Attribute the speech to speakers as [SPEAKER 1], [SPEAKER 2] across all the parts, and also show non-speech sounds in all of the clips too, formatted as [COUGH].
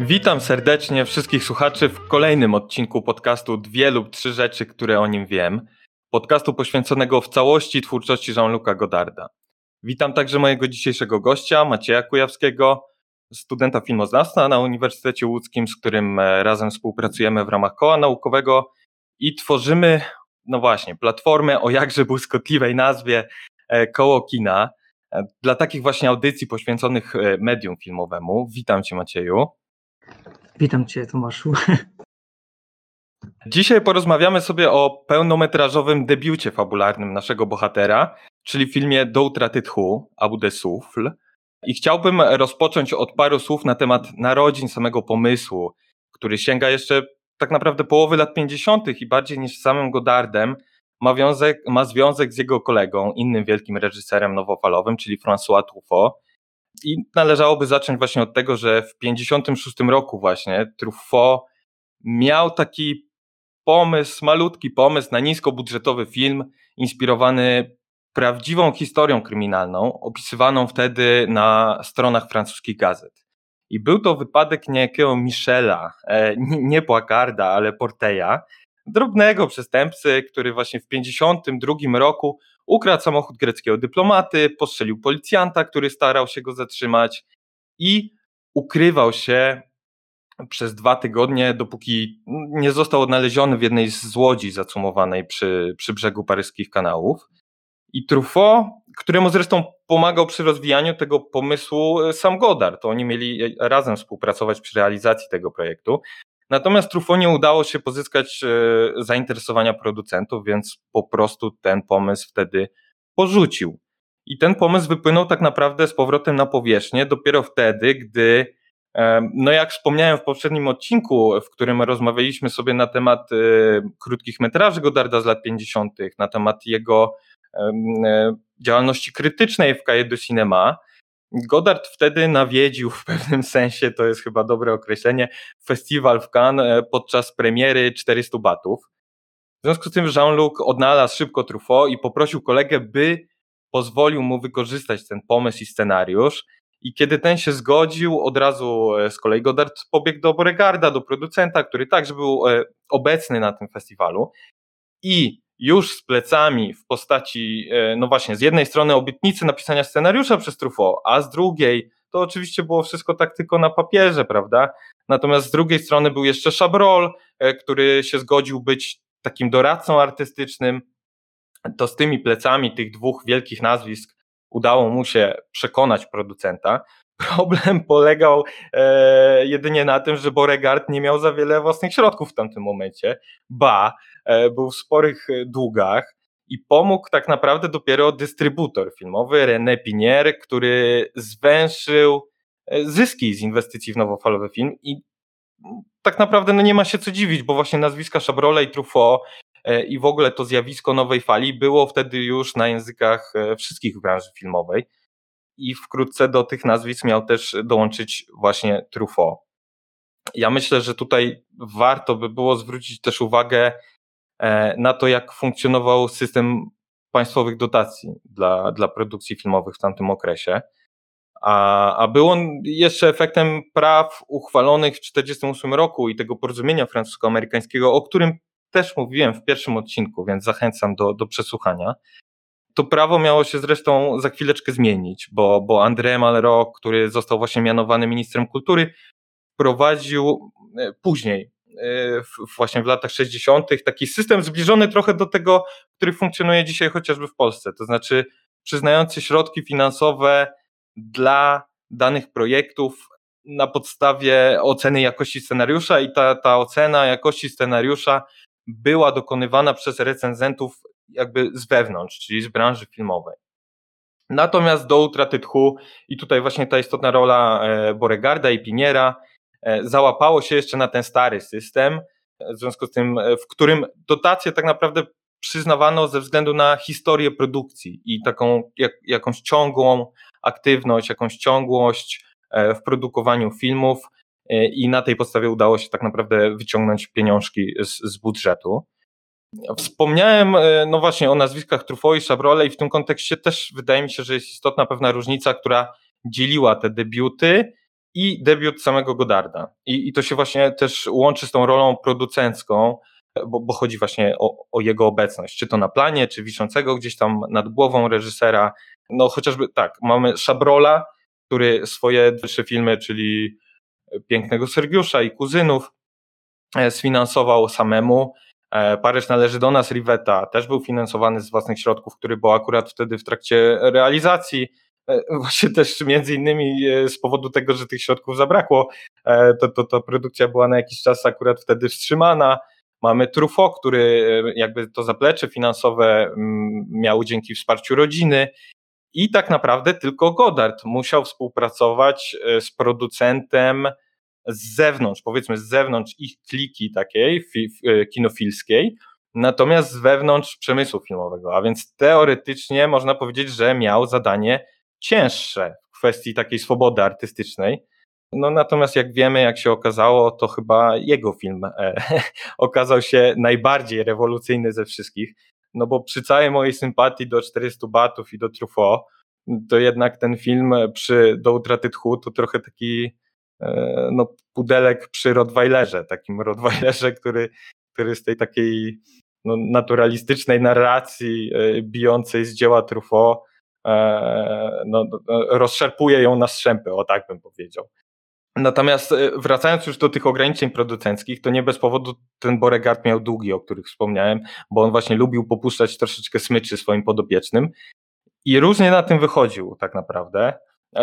[SPEAKER 1] Witam serdecznie wszystkich słuchaczy w kolejnym odcinku podcastu Dwie lub Trzy Rzeczy, które o nim wiem. Podcastu poświęconego w całości twórczości Jean-Luca Godarda. Witam także mojego dzisiejszego gościa, Macieja Kujawskiego, studenta filmoznawstwa na Uniwersytecie Łódzkim, z którym e, razem współpracujemy w ramach koła naukowego i tworzymy, no właśnie, platformę o jakże błyskotliwej nazwie e, Koło Kina. E, dla takich właśnie audycji poświęconych medium filmowemu. Witam Cię Macieju.
[SPEAKER 2] Witam Cię, Tomaszu.
[SPEAKER 1] Dzisiaj porozmawiamy sobie o pełnometrażowym debiucie fabularnym naszego bohatera, czyli filmie Do utraty tchu, Abu de. I chciałbym rozpocząć od paru słów na temat narodzin samego pomysłu, który sięga jeszcze tak naprawdę połowy lat 50. i bardziej niż samym Godardem ma, wiązek, ma związek z jego kolegą, innym wielkim reżyserem nowofalowym, czyli François Truffaut, i należałoby zacząć właśnie od tego, że w 56 roku właśnie Truffaut miał taki pomysł, malutki pomysł na niskobudżetowy film inspirowany prawdziwą historią kryminalną, opisywaną wtedy na stronach francuskich gazet. I był to wypadek niejakiego Michela, e, nie Płakarda, ale Porteja, drobnego przestępcy, który właśnie w 52 roku ukradł samochód greckiego dyplomaty, postrzelił policjanta, który starał się go zatrzymać i ukrywał się przez dwa tygodnie, dopóki nie został odnaleziony w jednej z łodzi zacumowanej przy, przy brzegu paryskich kanałów. I Truffaut, któremu zresztą pomagał przy rozwijaniu tego pomysłu e, sam Godard, to oni mieli razem współpracować przy realizacji tego projektu. Natomiast Truffaut nie udało się pozyskać e, zainteresowania producentów, więc po prostu ten pomysł wtedy porzucił. I ten pomysł wypłynął tak naprawdę z powrotem na powierzchnię dopiero wtedy, gdy, e, no jak wspomniałem w poprzednim odcinku, w którym rozmawialiśmy sobie na temat e, krótkich metraży Godarda z lat 50., na temat jego działalności krytycznej w Cahiers du Cinema, Godard wtedy nawiedził w pewnym sensie, to jest chyba dobre określenie, festiwal w Cannes e, podczas premiery 400 batów. W związku z tym Jean-Luc odnalazł szybko Truffaut i poprosił kolegę, by pozwolił mu wykorzystać ten pomysł i scenariusz. I kiedy ten się zgodził, od razu e, z kolei Godard pobiegł do Beauregarda, do producenta, który także był e, obecny na tym festiwalu. I już z plecami w postaci, e, no właśnie, z jednej strony obietnicy napisania scenariusza przez Truffaut, a z drugiej to oczywiście było wszystko tak tylko na papierze, prawda? Natomiast z drugiej strony był jeszcze Chabrol, e, który się zgodził być takim doradcą artystycznym. To z tymi plecami tych dwóch wielkich nazwisk udało mu się przekonać producenta. Problem polegał e, jedynie na tym, że Beauregard nie miał za wiele własnych środków w tamtym momencie. Ba, e, był w sporych e, długach i pomógł tak naprawdę dopiero dystrybutor filmowy René Pinier, który zwęszył e, zyski z inwestycji w nowofalowy film i tak naprawdę no nie ma się co dziwić, bo właśnie nazwiska Chabrole i Truffaut e, i w ogóle to zjawisko nowej fali było wtedy już na językach wszystkich branży filmowej i wkrótce do tych nazwisk miał też dołączyć właśnie Truffaut. Ja myślę, że tutaj warto by było zwrócić też uwagę e, na to, jak funkcjonował system państwowych dotacji dla, dla produkcji filmowych w tamtym okresie. A, a był on jeszcze efektem praw uchwalonych w 1948 roku i tego porozumienia francusko-amerykańskiego, o którym też mówiłem w pierwszym odcinku, więc zachęcam do, do przesłuchania. To prawo miało się zresztą za chwileczkę zmienić, bo, bo André Malraux, który został właśnie mianowany ministrem kultury, prowadził e, później, e, właśnie w latach 60., taki system zbliżony trochę do tego, który funkcjonuje dzisiaj chociażby w Polsce. To znaczy przyznający środki finansowe dla danych projektów na podstawie oceny jakości scenariusza i ta, ta ocena jakości scenariusza była dokonywana przez recenzentów jakby z wewnątrz, czyli z branży filmowej. Natomiast do utraty tchu i tutaj właśnie ta istotna rola e, Boregarda i Piniera e, załapało się jeszcze na ten stary system, w związku z tym, e, w którym dotacje tak naprawdę przyznawano ze względu na historię produkcji i taką jak, jakąś ciągłą aktywność, jakąś ciągłość w produkowaniu filmów i na tej podstawie udało się tak naprawdę wyciągnąć pieniążki z, z budżetu. Wspomniałem, e, no właśnie, o nazwiskach Truffaut i Chabrole i w tym kontekście też wydaje mi się, że jest istotna pewna różnica, która dzieliła te debiuty i debiut samego Godarda. I, i to się właśnie też łączy z tą rolą producencką, bo, bo chodzi właśnie o, o, jego obecność, czy to na planie, czy wiszącego gdzieś tam nad głową reżysera. No chociażby tak, mamy Szabrola, który swoje trzy filmy, czyli Pięknego Sergiusza i Kuzynów e, sfinansował samemu. E, Paryż należy do nas, Rivetta też był finansowany z własnych środków, który był akurat wtedy w trakcie realizacji. E, właśnie też między innymi z powodu tego, że tych środków zabrakło, to, to, to produkcja była na jakiś czas akurat wtedy wstrzymana. Mamy Truffaut, który jakby to zaplecze finansowe mm, miał dzięki wsparciu rodziny i tak naprawdę tylko Godard musiał współpracować z producentem z zewnątrz, powiedzmy z zewnątrz ich kliki takiej e, kinofilskiej, natomiast z wewnątrz przemysłu filmowego, a więc teoretycznie można powiedzieć, że miał zadanie cięższe w kwestii takiej swobody artystycznej. No natomiast jak wiemy, jak się okazało, to chyba jego film e, [LAUGHS] okazał się najbardziej rewolucyjny ze wszystkich, no bo przy całej mojej sympatii do 400 batów i do Truffaut, to jednak ten film przy Do utraty tchu to trochę taki no, pudelek przy Rottweilerze, takim Rottweilerze, który, który z tej takiej no, naturalistycznej narracji e, bijącej z dzieła Truffaut e, no, no, ją na strzępy, o tak bym powiedział. Natomiast wracając już do tych ograniczeń producenckich, to nie bez powodu ten Boregard miał długi, o których wspomniałem, bo on właśnie lubił popuszczać troszeczkę smyczy swoim podopiecznym i różnie na tym wychodził tak naprawdę,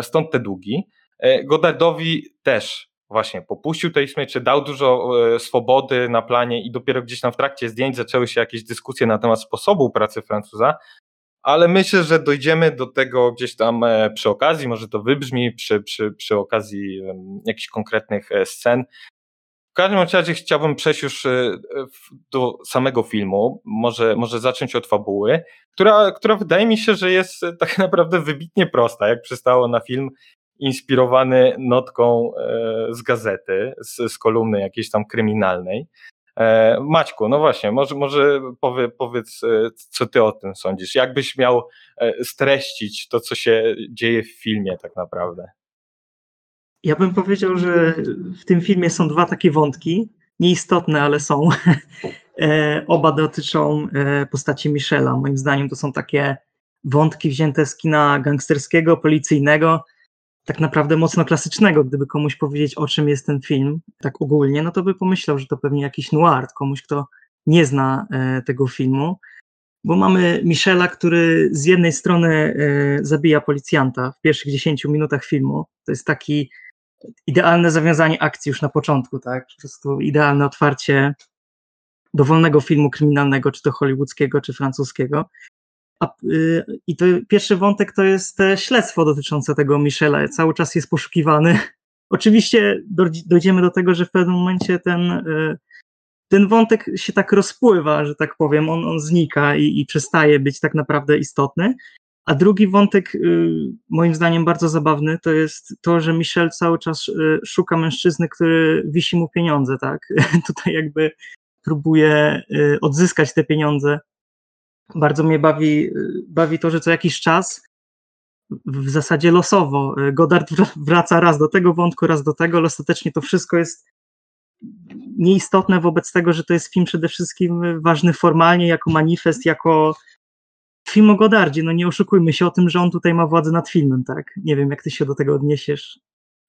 [SPEAKER 1] stąd te długi. E, Godardowi też właśnie popuścił tej smyczy, dał dużo e, swobody na planie i dopiero gdzieś tam w trakcie zdjęć zaczęły się jakieś dyskusje na temat sposobu pracy Francuza, ale myślę, że dojdziemy do tego gdzieś tam e, przy okazji, może to wybrzmi przy, przy, przy okazji jakichś konkretnych scen. W każdym razie chciałbym przejść już do samego filmu, może, może zacząć od fabuły, która, która wydaje mi się, że jest tak [LAUGHS] naprawdę wybitnie prosta, jak przystało na film inspirowany notką e, z gazety, z, z kolumny jakiejś tam kryminalnej. E, Maćku, no właśnie, może, może powie, powiedz, e, co ty o tym sądzisz? Jakbyś miał streścić to, co się dzieje w filmie tak naprawdę?
[SPEAKER 2] Ja bym powiedział, że w tym filmie są dwa takie wątki, nieistotne, ale są. Oba dotyczą postaci Michela. Moim zdaniem to są takie wątki wzięte z kina gangsterskiego, policyjnego, tak naprawdę mocno klasycznego. Gdyby komuś powiedzieć, o czym jest ten film, tak ogólnie, no to by pomyślał, że to pewnie jakiś noir, komuś, kto nie zna e, tego filmu. Bo mamy Michela, który z jednej strony e, zabija policjanta w pierwszych 10 minutach filmu. To jest taki idealne zawiązanie akcji już na początku, tak? Po prostu idealne otwarcie dowolnego filmu kryminalnego, czy to hollywoodzkiego, czy francuskiego. A, y, I to pierwszy wątek to jest śledztwo dotyczące tego Michela. Cały czas jest poszukiwany. [LAUGHS] Oczywiście dojdziemy do tego, że w pewnym momencie ten, y, ten wątek się tak rozpływa, że tak powiem, on, on znika i, i przestaje być tak naprawdę istotny. A drugi wątek, y, moim zdaniem bardzo zabawny, to jest to, że Michel cały czas szuka mężczyzny, który wisi mu pieniądze, tak? [LAUGHS] Tutaj jakby próbuje odzyskać te pieniądze bardzo mnie bawi, bawi to, że co jakiś czas w zasadzie losowo Godard wraca raz do tego wątku, raz do tego, ale ostatecznie to wszystko jest nieistotne wobec tego, że to jest film przede wszystkim ważny formalnie, jako manifest, jako film o Godardzie. No nie oszukujmy się o tym, że on tutaj ma władzę nad filmem, tak? Nie wiem, jak ty się do tego odniesiesz.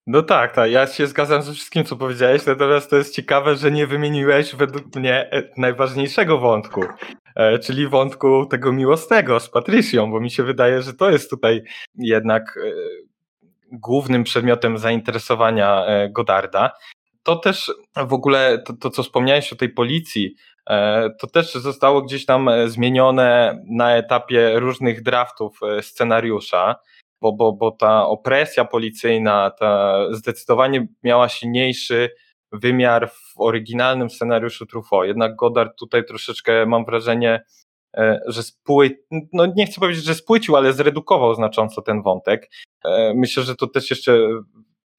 [SPEAKER 1] No tak, tak, ja się zgadzam ze wszystkim, co powiedziałeś, natomiast to jest ciekawe, że nie wymieniłeś według mnie e, najważniejszego wątku, e, czyli wątku tego miłosnego z Patrycją, bo mi się wydaje, że to jest tutaj jednak e, głównym przedmiotem zainteresowania Godarda. To też w ogóle, to, to co wspomniałeś o tej policji, to też zostało gdzieś tam zmienione na etapie różnych draftów scenariusza bo, bo, bo ta opresja policyjna ta zdecydowanie miała silniejszy wymiar w oryginalnym scenariuszu Truffaut. Jednak Godard tutaj troszeczkę mam wrażenie, e, że spły, no nie chcę powiedzieć, że spłycił, ale zredukował znacząco ten wątek. E, myślę, że to też jeszcze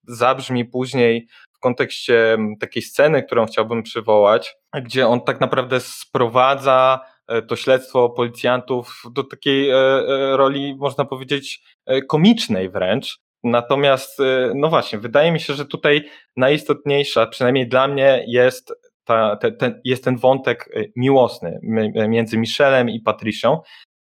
[SPEAKER 1] zabrzmi później w kontekście takiej sceny, którą chciałbym przywołać, gdzie on tak naprawdę sprowadza to śledztwo policjantów do takiej e, e, roli, można powiedzieć, komicznej wręcz. Natomiast, no właśnie, wydaje mi się, że tutaj najistotniejsza, przynajmniej dla mnie, jest, ta, te, ten, jest ten wątek miłosny między Michelem i Patricią.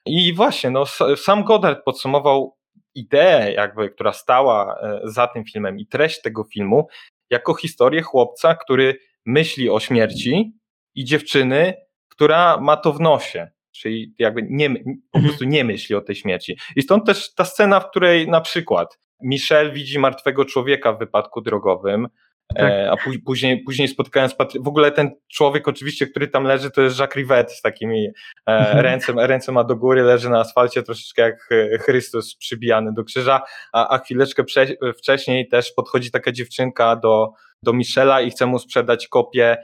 [SPEAKER 1] I właśnie, no, sam Goddard podsumował ideę, jakby, która stała za tym filmem i treść tego filmu, jako historię chłopca, który myśli o śmierci i dziewczyny, która ma to w nosie. Czyli jakby nie, po mhm. prostu nie myśli o tej śmierci. I stąd też ta scena, w której na przykład Michelle widzi martwego człowieka w wypadku drogowym, tak. E, a później, później spotkając Patry... w ogóle ten człowiek oczywiście, który tam leży, to jest Jacques Rivet z takimi e, mhm. ręce, ręce ma do góry, leży na asfalcie troszeczkę jak e, Chrystus przybijany do krzyża, a, a chwileczkę prze, wcześniej też podchodzi taka dziewczynka do, do Michela i chce mu sprzedać kopię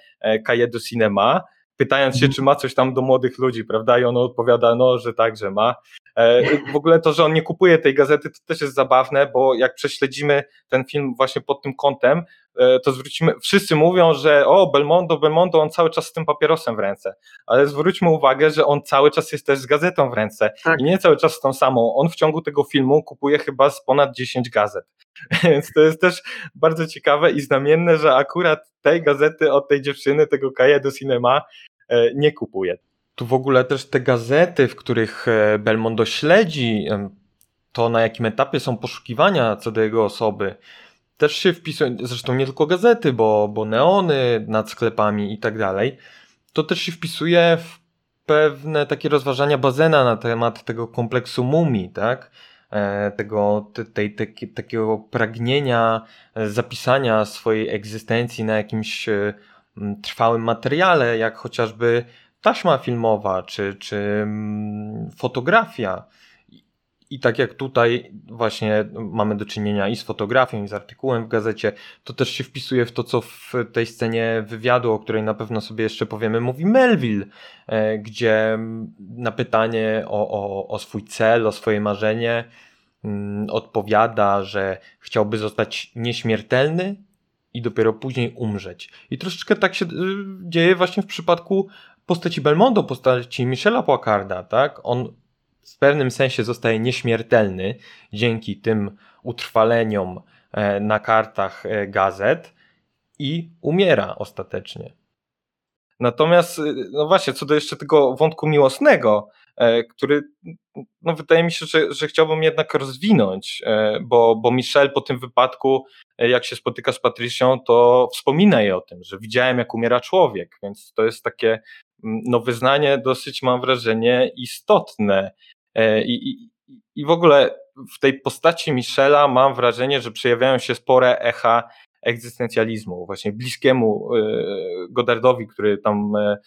[SPEAKER 1] Cahiers du Cinema pytając się, mhm. czy ma coś tam do młodych ludzi, prawda? I on odpowiada, no, że tak, że ma. E, w ogóle to, że on nie kupuje tej gazety, to też jest zabawne, bo jak prześledzimy ten film właśnie pod tym kątem, to zwrócimy, wszyscy mówią, że o, Belmondo, Belmondo, on cały czas z tym papierosem w ręce, ale zwróćmy uwagę, że on cały czas jest też z gazetą w ręce tak. i nie cały czas z tą samą. On w ciągu tego filmu kupuje chyba z ponad 10 gazet. [LAUGHS] Więc to jest też bardzo ciekawe i znamienne, że akurat tej gazety od tej dziewczyny, tego Kaja do Cinema e, nie kupuje. Tu w ogóle też te gazety, w których e, Belmondo śledzi to, na jakim etapie są poszukiwania co do jego osoby, też się wpisują, zresztą nie tylko gazety, bo, bo neony nad sklepami i tak dalej, to też się wpisuje w pewne takie rozważania Bazena na temat tego kompleksu mumii, tak? E, tego, tej, takiego pragnienia e, zapisania swojej egzystencji na jakimś trwałym materiale, jak chociażby taśma filmowa czy, czy fotografia. I tak jak tutaj właśnie mamy do czynienia i z fotografią, i z artykułem w gazecie, to też się wpisuje w to, co w tej scenie wywiadu, o której na pewno sobie jeszcze powiemy, mówi Melville, e, gdzie na pytanie o, o, o swój cel, o swoje marzenie, mm, odpowiada, że chciałby zostać nieśmiertelny i dopiero później umrzeć. I troszeczkę tak się y, dzieje właśnie w przypadku postaci Belmondo, postaci Michela Poacarda, tak? On w pewnym sensie zostaje nieśmiertelny dzięki tym utrwaleniom e, na kartach e, gazet i umiera ostatecznie. Natomiast, y, no właśnie, co do jeszcze tego wątku miłosnego, e, który no wydaje mi się, że, że chciałbym jednak rozwinąć, bo, bo Michel po tym wypadku, jak się spotyka z Patrycją, to wspomina jej o tym, że widziałem, jak umiera człowiek, więc to jest takie no, wyznanie dosyć, mam wrażenie, istotne. E, I, i, I w ogóle w tej postaci Michela mam wrażenie, że przejawiają się spore echa egzystencjalizmu, właśnie bliskiemu e, Godardowi, który tam e,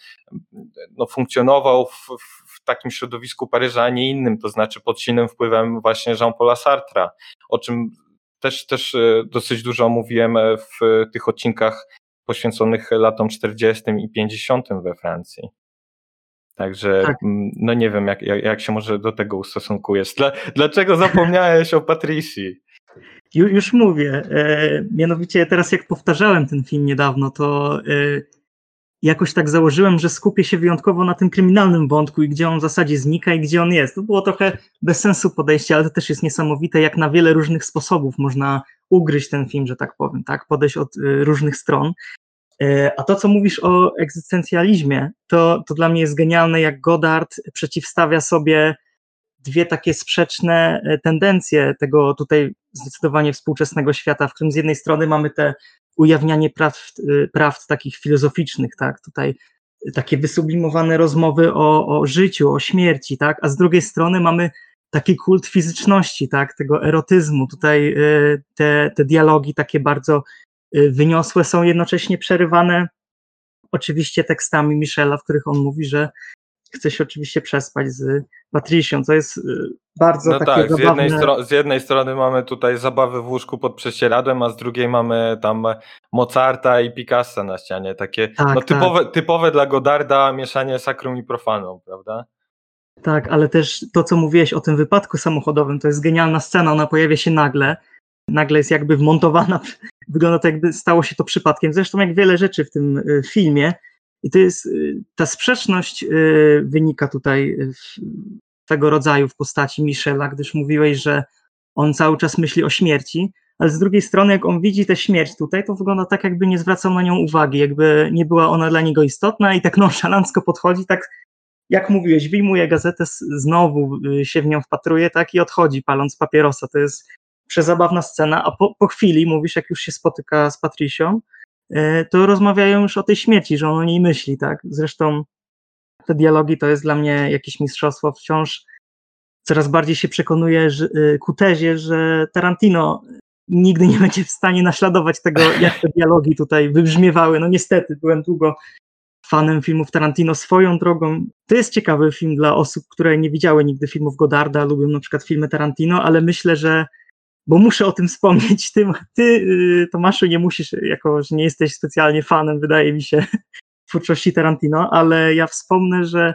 [SPEAKER 1] no, funkcjonował w, w, takim środowisku Paryża, a nie innym, to znaczy pod silnym wpływem właśnie Jean-Paula Sartra, o czym też, też dosyć dużo mówiłem w tych odcinkach poświęconych latom 40. i 50. we Francji. Także tak. No nie wiem, jak, jak, jak się może do tego ustosunkujesz. Dla, dlaczego zapomniałeś o Patricji?
[SPEAKER 2] Ju, już mówię. E, mianowicie teraz jak powtarzałem ten film niedawno, to e, jakoś tak założyłem, że skupię się wyjątkowo na tym kryminalnym wątku i gdzie on w zasadzie znika i gdzie on jest. To było trochę bez sensu podejście, ale to też jest niesamowite, jak na wiele różnych sposobów można ugryźć ten film, że tak powiem, tak? Podejść od y, różnych stron. E, a to, co mówisz o egzystencjalizmie, to, to dla mnie jest genialne, jak Goddard przeciwstawia sobie dwie takie sprzeczne e, tendencje tego tutaj zdecydowanie współczesnego świata, w którym z jednej strony mamy te ujawnianie y, prawd takich filozoficznych, tak, tutaj takie wysublimowane rozmowy o, o życiu, o śmierci, tak, a z drugiej strony mamy taki kult fizyczności, tak, tego erotyzmu. Tutaj y, te, te dialogi takie bardzo y, wyniosłe są jednocześnie przerywane oczywiście tekstami Michela, w których on mówi, że chce się oczywiście przespać z Patricią, co jest y, bardzo no takie tak,
[SPEAKER 1] zabawne. z jednej, z jednej strony mamy tutaj zabawy w łóżku pod prześcieradłem, a z drugiej mamy tam Mozarta i Picassa na ścianie, takie tak, no, typowe, tak. typowe dla Godarda mieszanie sakrum i profaną, prawda?
[SPEAKER 2] Tak, ale też to, co mówiłeś o tym wypadku samochodowym, to jest genialna scena, ona pojawia się nagle, nagle jest jakby wmontowana, [LAUGHS] wygląda to jakby stało się to przypadkiem, zresztą jak wiele rzeczy w tym y, filmie i to jest, y, ta sprzeczność y, wynika tutaj tego rodzaju w postaci Michela, gdyż mówiłeś, że on cały czas myśli o śmierci, ale z drugiej strony, jak on widzi tę śmierć tutaj, to wygląda tak, jakby nie zwracał na nią uwagi, jakby nie była ona dla niego istotna i tak [LAUGHS] nonszalancko podchodzi, tak jak mówiłeś, wyjmuje gazetę, znowu y, się w nią wpatruje, tak, i odchodzi, paląc papierosa. To jest przezabawna scena, a po, po chwili, mówisz, jak już się spotyka z Patricią, y, to rozmawiają już o tej śmierci, że on o niej myśli, tak. Zresztą te dialogi to jest dla mnie jakieś mistrzostwo. Wciąż coraz bardziej się przekonuję że, y, ku tezie, że Tarantino nigdy nie będzie w stanie naśladować tego, jak te dialogi tutaj wybrzmiewały. No niestety, byłem długo fanem filmów Tarantino swoją drogą. To jest ciekawy film dla osób, które nie widziały nigdy filmów Godarda, lubią na przykład filmy Tarantino, ale myślę, że bo muszę o tym wspomnieć, ty, ty y, Tomaszu, nie musisz, jako że nie jesteś specjalnie fanem, wydaje mi się, [LAUGHS] twórczości Tarantino, ale ja wspomnę, że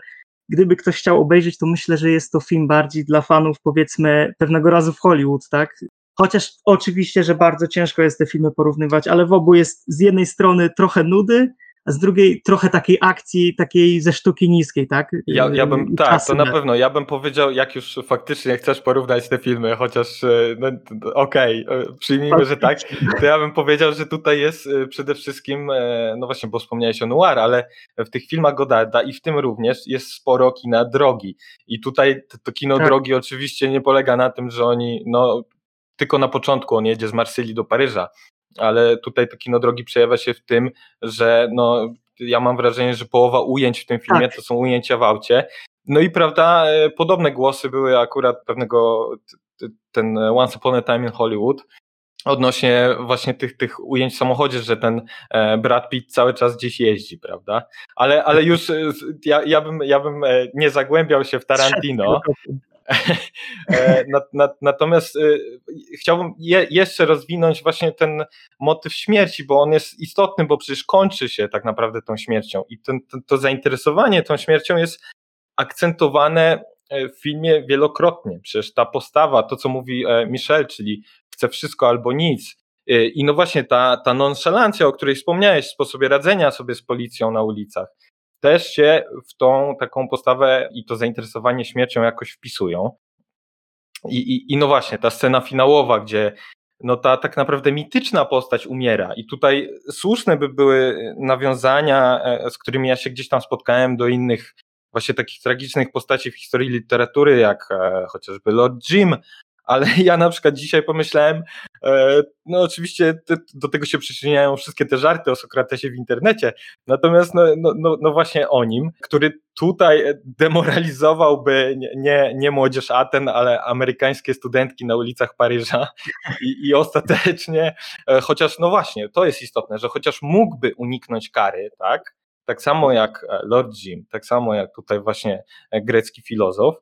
[SPEAKER 2] gdyby ktoś chciał obejrzeć, to myślę, że jest to film bardziej dla fanów, powiedzmy, pewnego razu w Hollywood, tak? Chociaż oczywiście, że bardzo ciężko jest te filmy porównywać, ale w obu jest z jednej strony trochę nudy, a z drugiej trochę takiej akcji, takiej ze sztuki niskiej, tak?
[SPEAKER 1] Ja, ja bym, tak, to na pewno, ja bym powiedział, jak już faktycznie chcesz porównać te filmy, chociaż, e, no, okej, okay, e, przyjmijmy, że tak, to ja bym powiedział, że tutaj jest e, przede wszystkim, no właśnie, bo wspomniałeś o noir, ale w tych filmach Godarda i w tym również jest sporo kina drogi i tutaj to kino tak. drogi oczywiście nie polega na tym, że oni, no tylko na początku on jedzie z Marsylii do Paryża, ale tutaj to kino drogi przejawia się w tym, że no, ja mam wrażenie, że połowa ujęć w tym filmie tak. to są ujęcia w aucie. No i prawda, e, podobne głosy były akurat pewnego, ten Once Upon a Time in Hollywood, odnośnie właśnie tych, tych ujęć w samochodzie, że ten e, Brad Pitt cały czas gdzieś jeździ, prawda? Ale, ale już e, ja, ja, bym, ja bym nie zagłębiał się w Tarantino, [LAUGHS] natomiast e, chciałbym jeszcze rozwinąć właśnie ten motyw śmierci, bo on jest istotny, bo przecież kończy się tak naprawdę tą śmiercią i to, to zainteresowanie tą śmiercią jest akcentowane e, w filmie wielokrotnie. Przecież ta postawa, to co mówi Michel, czyli chce wszystko albo nic. I no właśnie ta, ta nonszalancja, o której wspomniałeś, sposobie radzenia sobie z policją na ulicach, też się w tą taką postawę i to zainteresowanie śmiercią jakoś wpisują. I, i, i no właśnie, ta scena finałowa, gdzie no ta tak naprawdę mityczna postać umiera i tutaj słuszne by były nawiązania, e, z którymi ja się gdzieś tam spotkałem do innych właśnie takich tragicznych postaci w historii literatury, jak e, chociażby Lord Jim, ale [LAUGHS] ja na przykład dzisiaj pomyślałem, e, no oczywiście do tego się przyczyniają wszystkie te żarty o Sokratesie w internecie, natomiast no, no, no, no właśnie o nim, który tutaj demoralizowałby nie, nie, młodzież Aten, ale amerykańskie studentki na ulicach Paryża i, i ostatecznie, e, chociaż no właśnie, to jest istotne, że chociaż mógłby uniknąć kary, tak, tak samo jak Lord Jim, tak samo jak tutaj właśnie grecki filozof,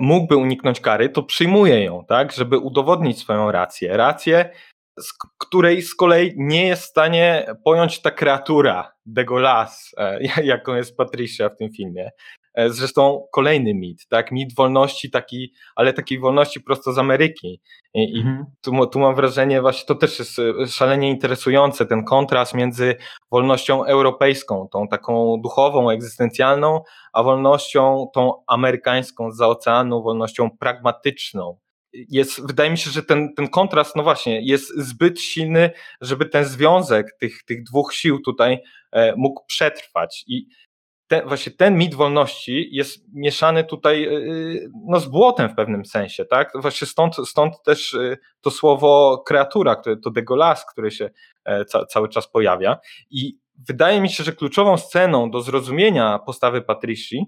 [SPEAKER 1] mógłby uniknąć kary, to przyjmuje ją, tak, żeby udowodnić swoją rację. Rację, z której z kolei nie jest w stanie pojąć ta kreatura, Degolas, e, [LAUGHS] jaką jest Patricia w tym filmie. E, zresztą kolejny mit, tak? Mit wolności taki, ale takiej wolności prosto z Ameryki. I, mhm. tu, tu mam wrażenie, właśnie to też jest e, szalenie interesujące, ten kontrast między wolnością europejską, tą taką duchową, egzystencjalną, a wolnością tą amerykańską z oceanu, wolnością pragmatyczną. Jest, wydaje mi się, że ten, ten kontrast, no właśnie, jest zbyt silny, żeby ten związek tych, tych dwóch sił tutaj mógł przetrwać. I ten, właśnie ten mit wolności jest mieszany tutaj y, y, no, z błotem w pewnym sensie, tak? Właśnie stąd, stąd też y, to słowo kreatura, które, to degolas, które się e, ca, cały czas pojawia. I wydaje mi się, że kluczową sceną do zrozumienia postawy Patrici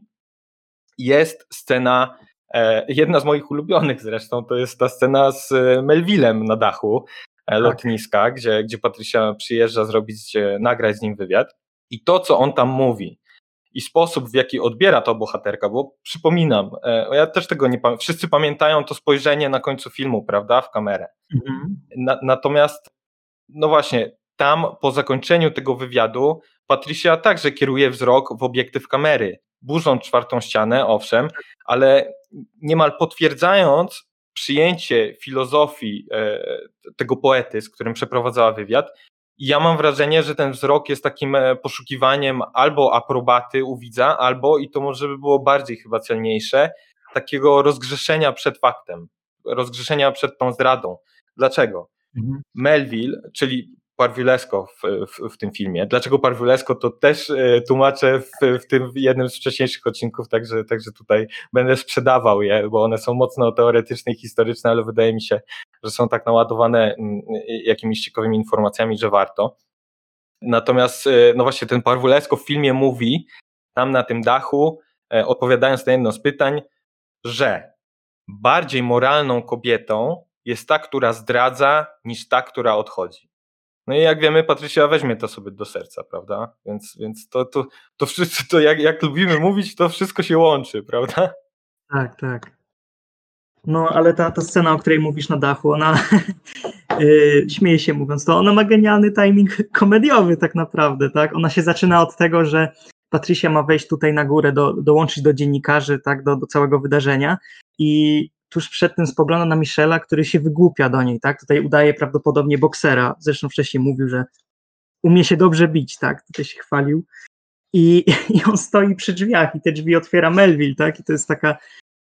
[SPEAKER 1] jest scena, e, jedna z moich ulubionych zresztą, to jest ta scena z e, Melvillem na dachu tak. lotniska, gdzie, gdzie Patricia przyjeżdża zrobić, nagrać z nim wywiad. I to, co on tam mówi, i sposób, w jaki odbiera to bohaterka, bo przypominam, e, ja też tego nie pamiętam, wszyscy pamiętają to spojrzenie na końcu filmu, prawda, w kamerę. Mhm. Na, natomiast, no właśnie, tam po zakończeniu tego wywiadu Patricia także kieruje wzrok w obiektyw kamery, burząc czwartą ścianę, owszem, ale niemal potwierdzając przyjęcie filozofii e, tego poety, z którym przeprowadzała wywiad, ja mam wrażenie, że ten wzrok jest takim e, poszukiwaniem albo aprobaty u widza, albo, i to może by było bardziej chyba celniejsze, takiego rozgrzeszenia przed faktem. rozgrzeszenia przed tą zdradą. Dlaczego? Mhm. Melville, czyli Parvulesco w, w, w, tym filmie. Dlaczego Parvulesco to też e, tłumaczę w, w tym jednym z wcześniejszych odcinków, także, także tutaj będę sprzedawał je, bo one są mocno teoretyczne i historyczne, ale wydaje mi się, że są tak naładowane mm, jakimiś ciekawymi informacjami, że warto. Natomiast, e, no właśnie, ten Parvulesco w filmie mówi, tam na tym dachu, e, odpowiadając na jedno z pytań, że bardziej moralną kobietą jest ta, która zdradza, niż ta, która odchodzi. No i jak wiemy, Patrycja weźmie to sobie do serca, prawda? Więc, więc to, to, to wszyscy, to jak, jak lubimy mówić, to wszystko się łączy, prawda?
[SPEAKER 2] Tak, tak. No, ale ta, ta scena, o której mówisz na dachu, ona [LAUGHS] yy, śmieje się mówiąc to, ona ma genialny timing komediowy tak naprawdę, tak? Ona się zaczyna od tego, że Patricia ma wejść tutaj na górę, do, dołączyć do dziennikarzy, tak, do, do całego wydarzenia i tuż przed tym spogląda na Michela, który się wygłupia do niej, tak? Tutaj udaje prawdopodobnie boksera. Zresztą wcześniej mówił, że umie się dobrze bić, tak? Tutaj się chwalił. I, [LAUGHS] I on stoi przy drzwiach i te drzwi otwiera Melville, tak? I to jest taka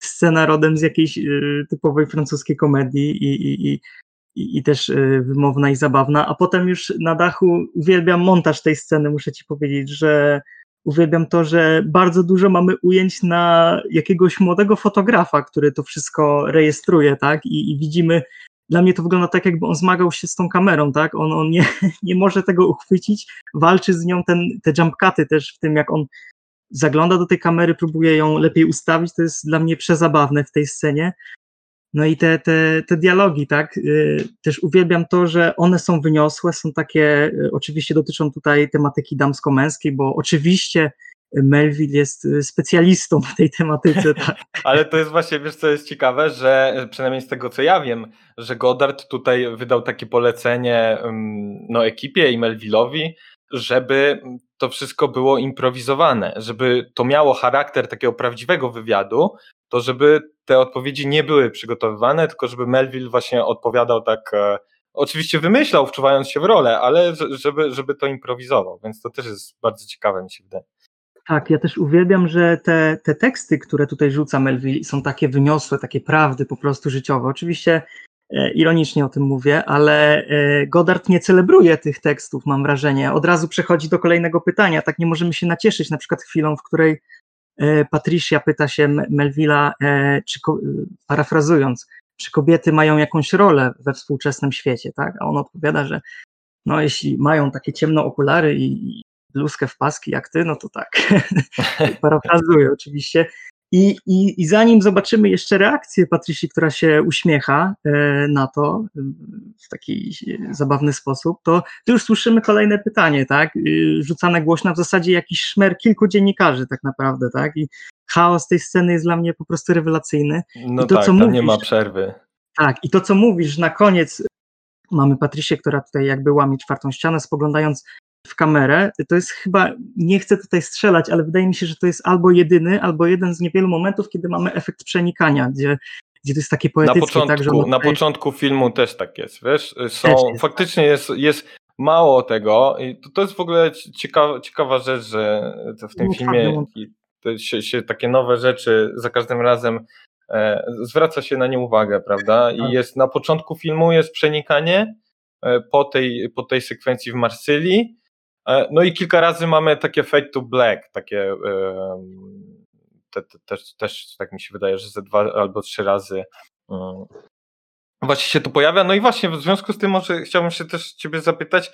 [SPEAKER 2] scena rodem z jakiejś y, typowej francuskiej komedii i, i, i, i, też y, wymowna i zabawna. A potem już na dachu uwielbiam montaż tej sceny, muszę ci powiedzieć, że uwielbiam to, że bardzo dużo mamy ujęć na jakiegoś młodego fotografa, który to wszystko rejestruje, tak? I, i widzimy, dla mnie to wygląda tak, jakby on zmagał się z tą kamerą, tak? On, on nie, [LAUGHS] nie może tego uchwycić, walczy z nią ten, te jump cuty też w tym, jak on zagląda do tej kamery, próbuje ją lepiej ustawić, to jest dla mnie przezabawne w tej scenie. No i te, te, te dialogi, tak, y, też uwielbiam to, że one są wyniosłe, są takie, y, oczywiście dotyczą tutaj tematyki damsko-męskiej, bo oczywiście Melville jest y, specjalistą w tej tematyce. [LAUGHS] Tak.
[SPEAKER 1] Ale to jest właśnie, wiesz co jest ciekawe, że przynajmniej z tego co ja wiem, że Goddard tutaj wydał takie polecenie no, ekipie i Melville'owi, żeby to wszystko było improwizowane, żeby to miało charakter takiego prawdziwego wywiadu, to żeby te odpowiedzi nie były przygotowywane, tylko żeby Melville właśnie odpowiadał tak, e, oczywiście wymyślał, wczuwając się w rolę, ale żeby, żeby to improwizował, więc to też jest bardzo ciekawe, mi się wydaje.
[SPEAKER 2] Tak, ja też uwielbiam, że te, te teksty, które tutaj rzuca Melville, są takie wyniosłe, takie prawdy po prostu życiowe. Oczywiście ironicznie o tym mówię, ale e, Goddard nie celebruje tych tekstów, mam wrażenie. Od razu przechodzi do kolejnego pytania. Tak nie możemy się nacieszyć na przykład chwilą, w której E, Patricia pyta się Melvilla, e, czy, parafrazując, czy kobiety mają jakąś rolę we współczesnym świecie, tak? A on odpowiada, że no jeśli mają takie ciemne okulary i bluzkę w paski jak ty, no to tak. [LAUGHS] Parafrazuję oczywiście. I, i, I zanim zobaczymy jeszcze reakcję Patrycji, która się uśmiecha e, na to w taki zabawny sposób, to, to już słyszymy kolejne pytanie, tak? Rzucane głośno w zasadzie jakiś szmer kilku dziennikarzy tak naprawdę, tak? I chaos tej sceny jest dla mnie po prostu rewelacyjny.
[SPEAKER 1] No I to, tak, co mówisz, nie ma przerwy.
[SPEAKER 2] Tak, i to co mówisz, na koniec mamy Patrycję, która tutaj jakby łamie czwartą ścianę, spoglądając w kamerę, to jest chyba, nie chcę tutaj strzelać, ale wydaje mi się, że to jest albo jedyny, albo jeden z niewielu momentów, kiedy mamy efekt przenikania, gdzie, gdzie to jest takie poetyckie.
[SPEAKER 1] Na początku, tak, że na początku filmu też tak jest, wiesz, są, jest, faktycznie tak. jest, jest mało tego i to, to jest w ogóle ciekawa, ciekawa rzecz, że w tym no, filmie się, się, takie nowe rzeczy za każdym razem e, zwraca się na nie uwagę, prawda? I tak. jest na początku filmu jest przenikanie e, po tej, po tej sekwencji w Marsylii, no i kilka razy mamy takie fade to black, takie te, te, też, też tak mi się wydaje, że ze dwa albo trzy razy mm, właśnie się to pojawia. No i właśnie w związku z tym może chciałbym się też ciebie zapytać,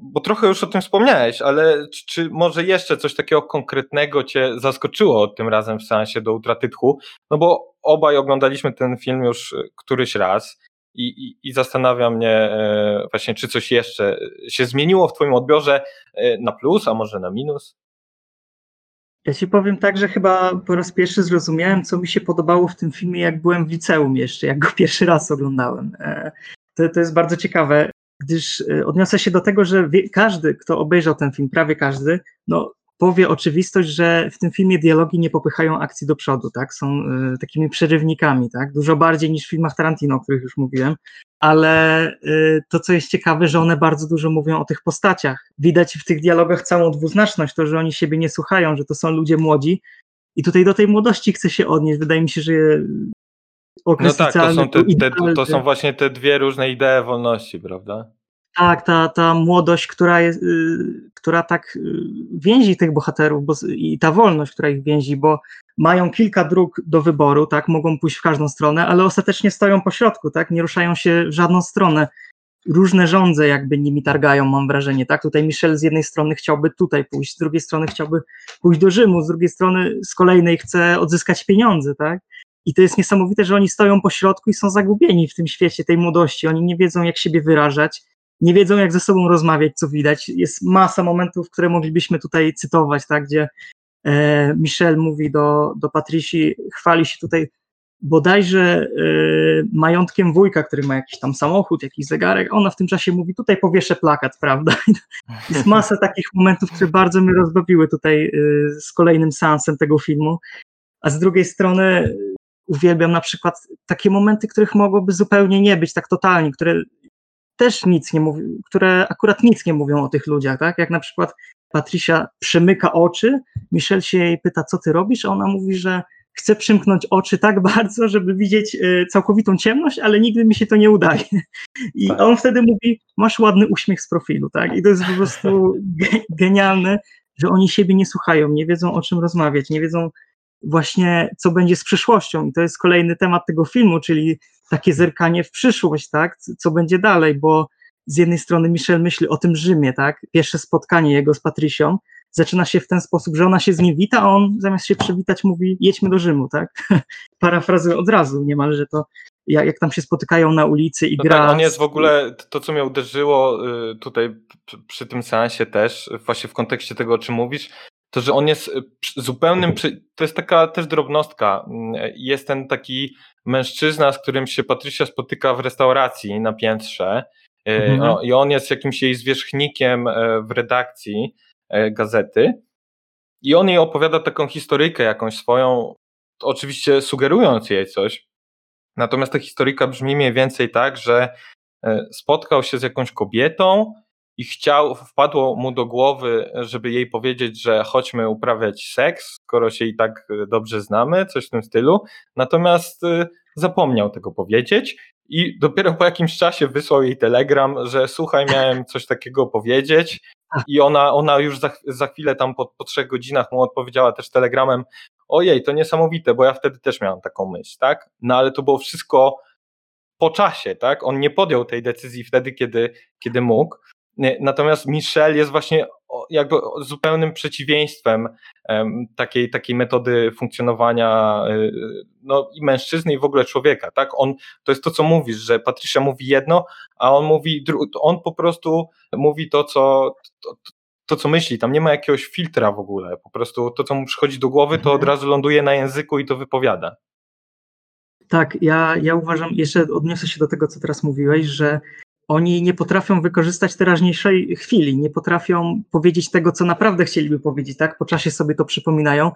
[SPEAKER 1] bo trochę już o tym wspomniałeś, ale czy, czy, może jeszcze coś takiego konkretnego cię zaskoczyło tym razem w seansie do utraty tchu? No bo obaj oglądaliśmy ten film już któryś raz i, i, i zastanawia mnie e, właśnie, czy coś jeszcze się zmieniło w Twoim odbiorze e, na plus, a może na minus?
[SPEAKER 2] Ja ci powiem tak, że chyba po raz pierwszy zrozumiałem, co mi się podobało w tym filmie, jak byłem w liceum jeszcze, jak go [LAUGHS] pierwszy raz oglądałem. E, to, to jest bardzo ciekawe, gdyż odniosę się do tego, że każdy, kto obejrzał ten film, prawie każdy, no powie oczywistość, że w tym filmie dialogi nie popychają akcji do przodu, tak? Są y, takimi przerywnikami, tak? Dużo bardziej niż w filmach Tarantino, o których już mówiłem, ale y, to, co jest ciekawe, że one bardzo dużo mówią o tych postaciach. Widać w tych dialogach całą dwuznaczność, to, że oni siebie nie słuchają, że to są ludzie młodzi i tutaj do tej młodości chcę się odnieść. Wydaje mi się, że okres
[SPEAKER 1] No tak, to są, te, te, to są właśnie te dwie różne idee wolności, prawda?
[SPEAKER 2] Tak, ta, ta młodość, która, jest, y, która tak y, więzi tych bohaterów bo, i ta wolność, która ich więzi, bo mają kilka dróg do wyboru, tak, mogą pójść w każdą stronę, ale ostatecznie stoją po środku, tak, nie ruszają się w żadną stronę. Różne rządze jakby nimi targają, mam wrażenie, tak. Tutaj Michel z jednej strony chciałby tutaj pójść, z drugiej strony chciałby pójść do Rzymu, z drugiej strony z kolejnej chce odzyskać pieniądze, tak. I to jest niesamowite, że oni stoją po środku i są zagubieni w tym świecie tej młodości. Oni nie wiedzą, jak siebie wyrażać, nie wiedzą, jak ze sobą rozmawiać, co widać. Jest masa momentów, które moglibyśmy tutaj cytować, tak, gdzie e, Michel mówi do, do Patrici, chwali się tutaj bodajże e, majątkiem wujka, który ma jakiś tam samochód, jakiś zegarek, ona w tym czasie mówi, tutaj powieszę plakat, prawda? [LAUGHS] Jest masa takich momentów, które bardzo mnie rozbawiły tutaj e, z kolejnym seansem tego filmu, a z drugiej strony uwielbiam na przykład takie momenty, których mogłoby zupełnie nie być, tak totalnie, które też nic nie mówią, które akurat nic nie mówią o tych ludziach, tak? Jak na przykład Patricia przemyka oczy, Michelle się jej pyta, co ty robisz, a ona mówi, że chce przymknąć oczy tak [LAUGHS] bardzo, żeby widzieć e, całkowitą ciemność, ale nigdy mi się to nie udaje. [LAUGHS] I tak. on wtedy mówi, masz ładny uśmiech z profilu, tak? I to jest po prostu [LAUGHS] genialne, że oni siebie nie słuchają, nie wiedzą o czym rozmawiać, nie wiedzą właśnie, co będzie z przyszłością. I to jest kolejny temat tego filmu, czyli takie zerkanie w przyszłość, tak? Co będzie dalej, bo z jednej strony Michel myśli o tym Rzymie, tak? Pierwsze spotkanie jego z Patrycją zaczyna się w ten sposób, że ona się z nim wita, a on zamiast się przywitać mówi jedźmy do Rzymu, tak? [LAUGHS] Parafrazuję od razu niemalże to, jak, jak tam się spotykają na ulicy i no gra.
[SPEAKER 1] Tak, on jest w ogóle, to co mnie uderzyło y, tutaj przy tym seansie też, właśnie w kontekście tego, o czym mówisz, to, że on jest zupełnym, to jest taka też drobnostka, mm, jest ten taki mężczyzna, z którym się Patrycja spotyka w restauracji na piętrze e, mhm. no, i on jest jakimś jej zwierzchnikiem e, w redakcji e, gazety. I on jej opowiada taką historyjkę jakąś swoją, oczywiście sugerując jej coś, natomiast ta historyjka brzmi mniej więcej tak, że spotkał się z jakąś kobietą, i chciał, wpadło mu do głowy, żeby jej powiedzieć, że chodźmy uprawiać seks, skoro się i tak y, dobrze znamy, coś w tym stylu. Natomiast y, zapomniał tego powiedzieć i dopiero po jakimś czasie wysłał jej telegram, że słuchaj, miałem coś takiego powiedzieć i ona, ona już za, za chwilę tam po, po trzech godzinach mu odpowiedziała też telegramem, ojej, to niesamowite, bo ja wtedy też miałam taką myśl, tak? No ale to było wszystko po czasie, tak? On nie podjął tej decyzji wtedy, kiedy, kiedy mógł. Natomiast Michel jest właśnie jakby zupełnym przeciwieństwem takiej, takiej metody funkcjonowania y, no, i mężczyzny, i w ogóle człowieka. Tak? On, to jest to, co mówisz, że Patricia mówi jedno, a on mówi, on po prostu mówi to, co. To, to, co myśli, tam nie ma jakiegoś filtra w ogóle. Po prostu to, co mu przychodzi do głowy, to od mhm. razu ląduje na języku i to wypowiada.
[SPEAKER 2] Tak, ja, ja uważam, jeszcze odniosę się do tego, co teraz mówiłeś, że oni nie potrafią wykorzystać teraźniejszej chwili, nie potrafią powiedzieć tego, co naprawdę chcieliby powiedzieć, tak? Po czasie sobie to przypominają.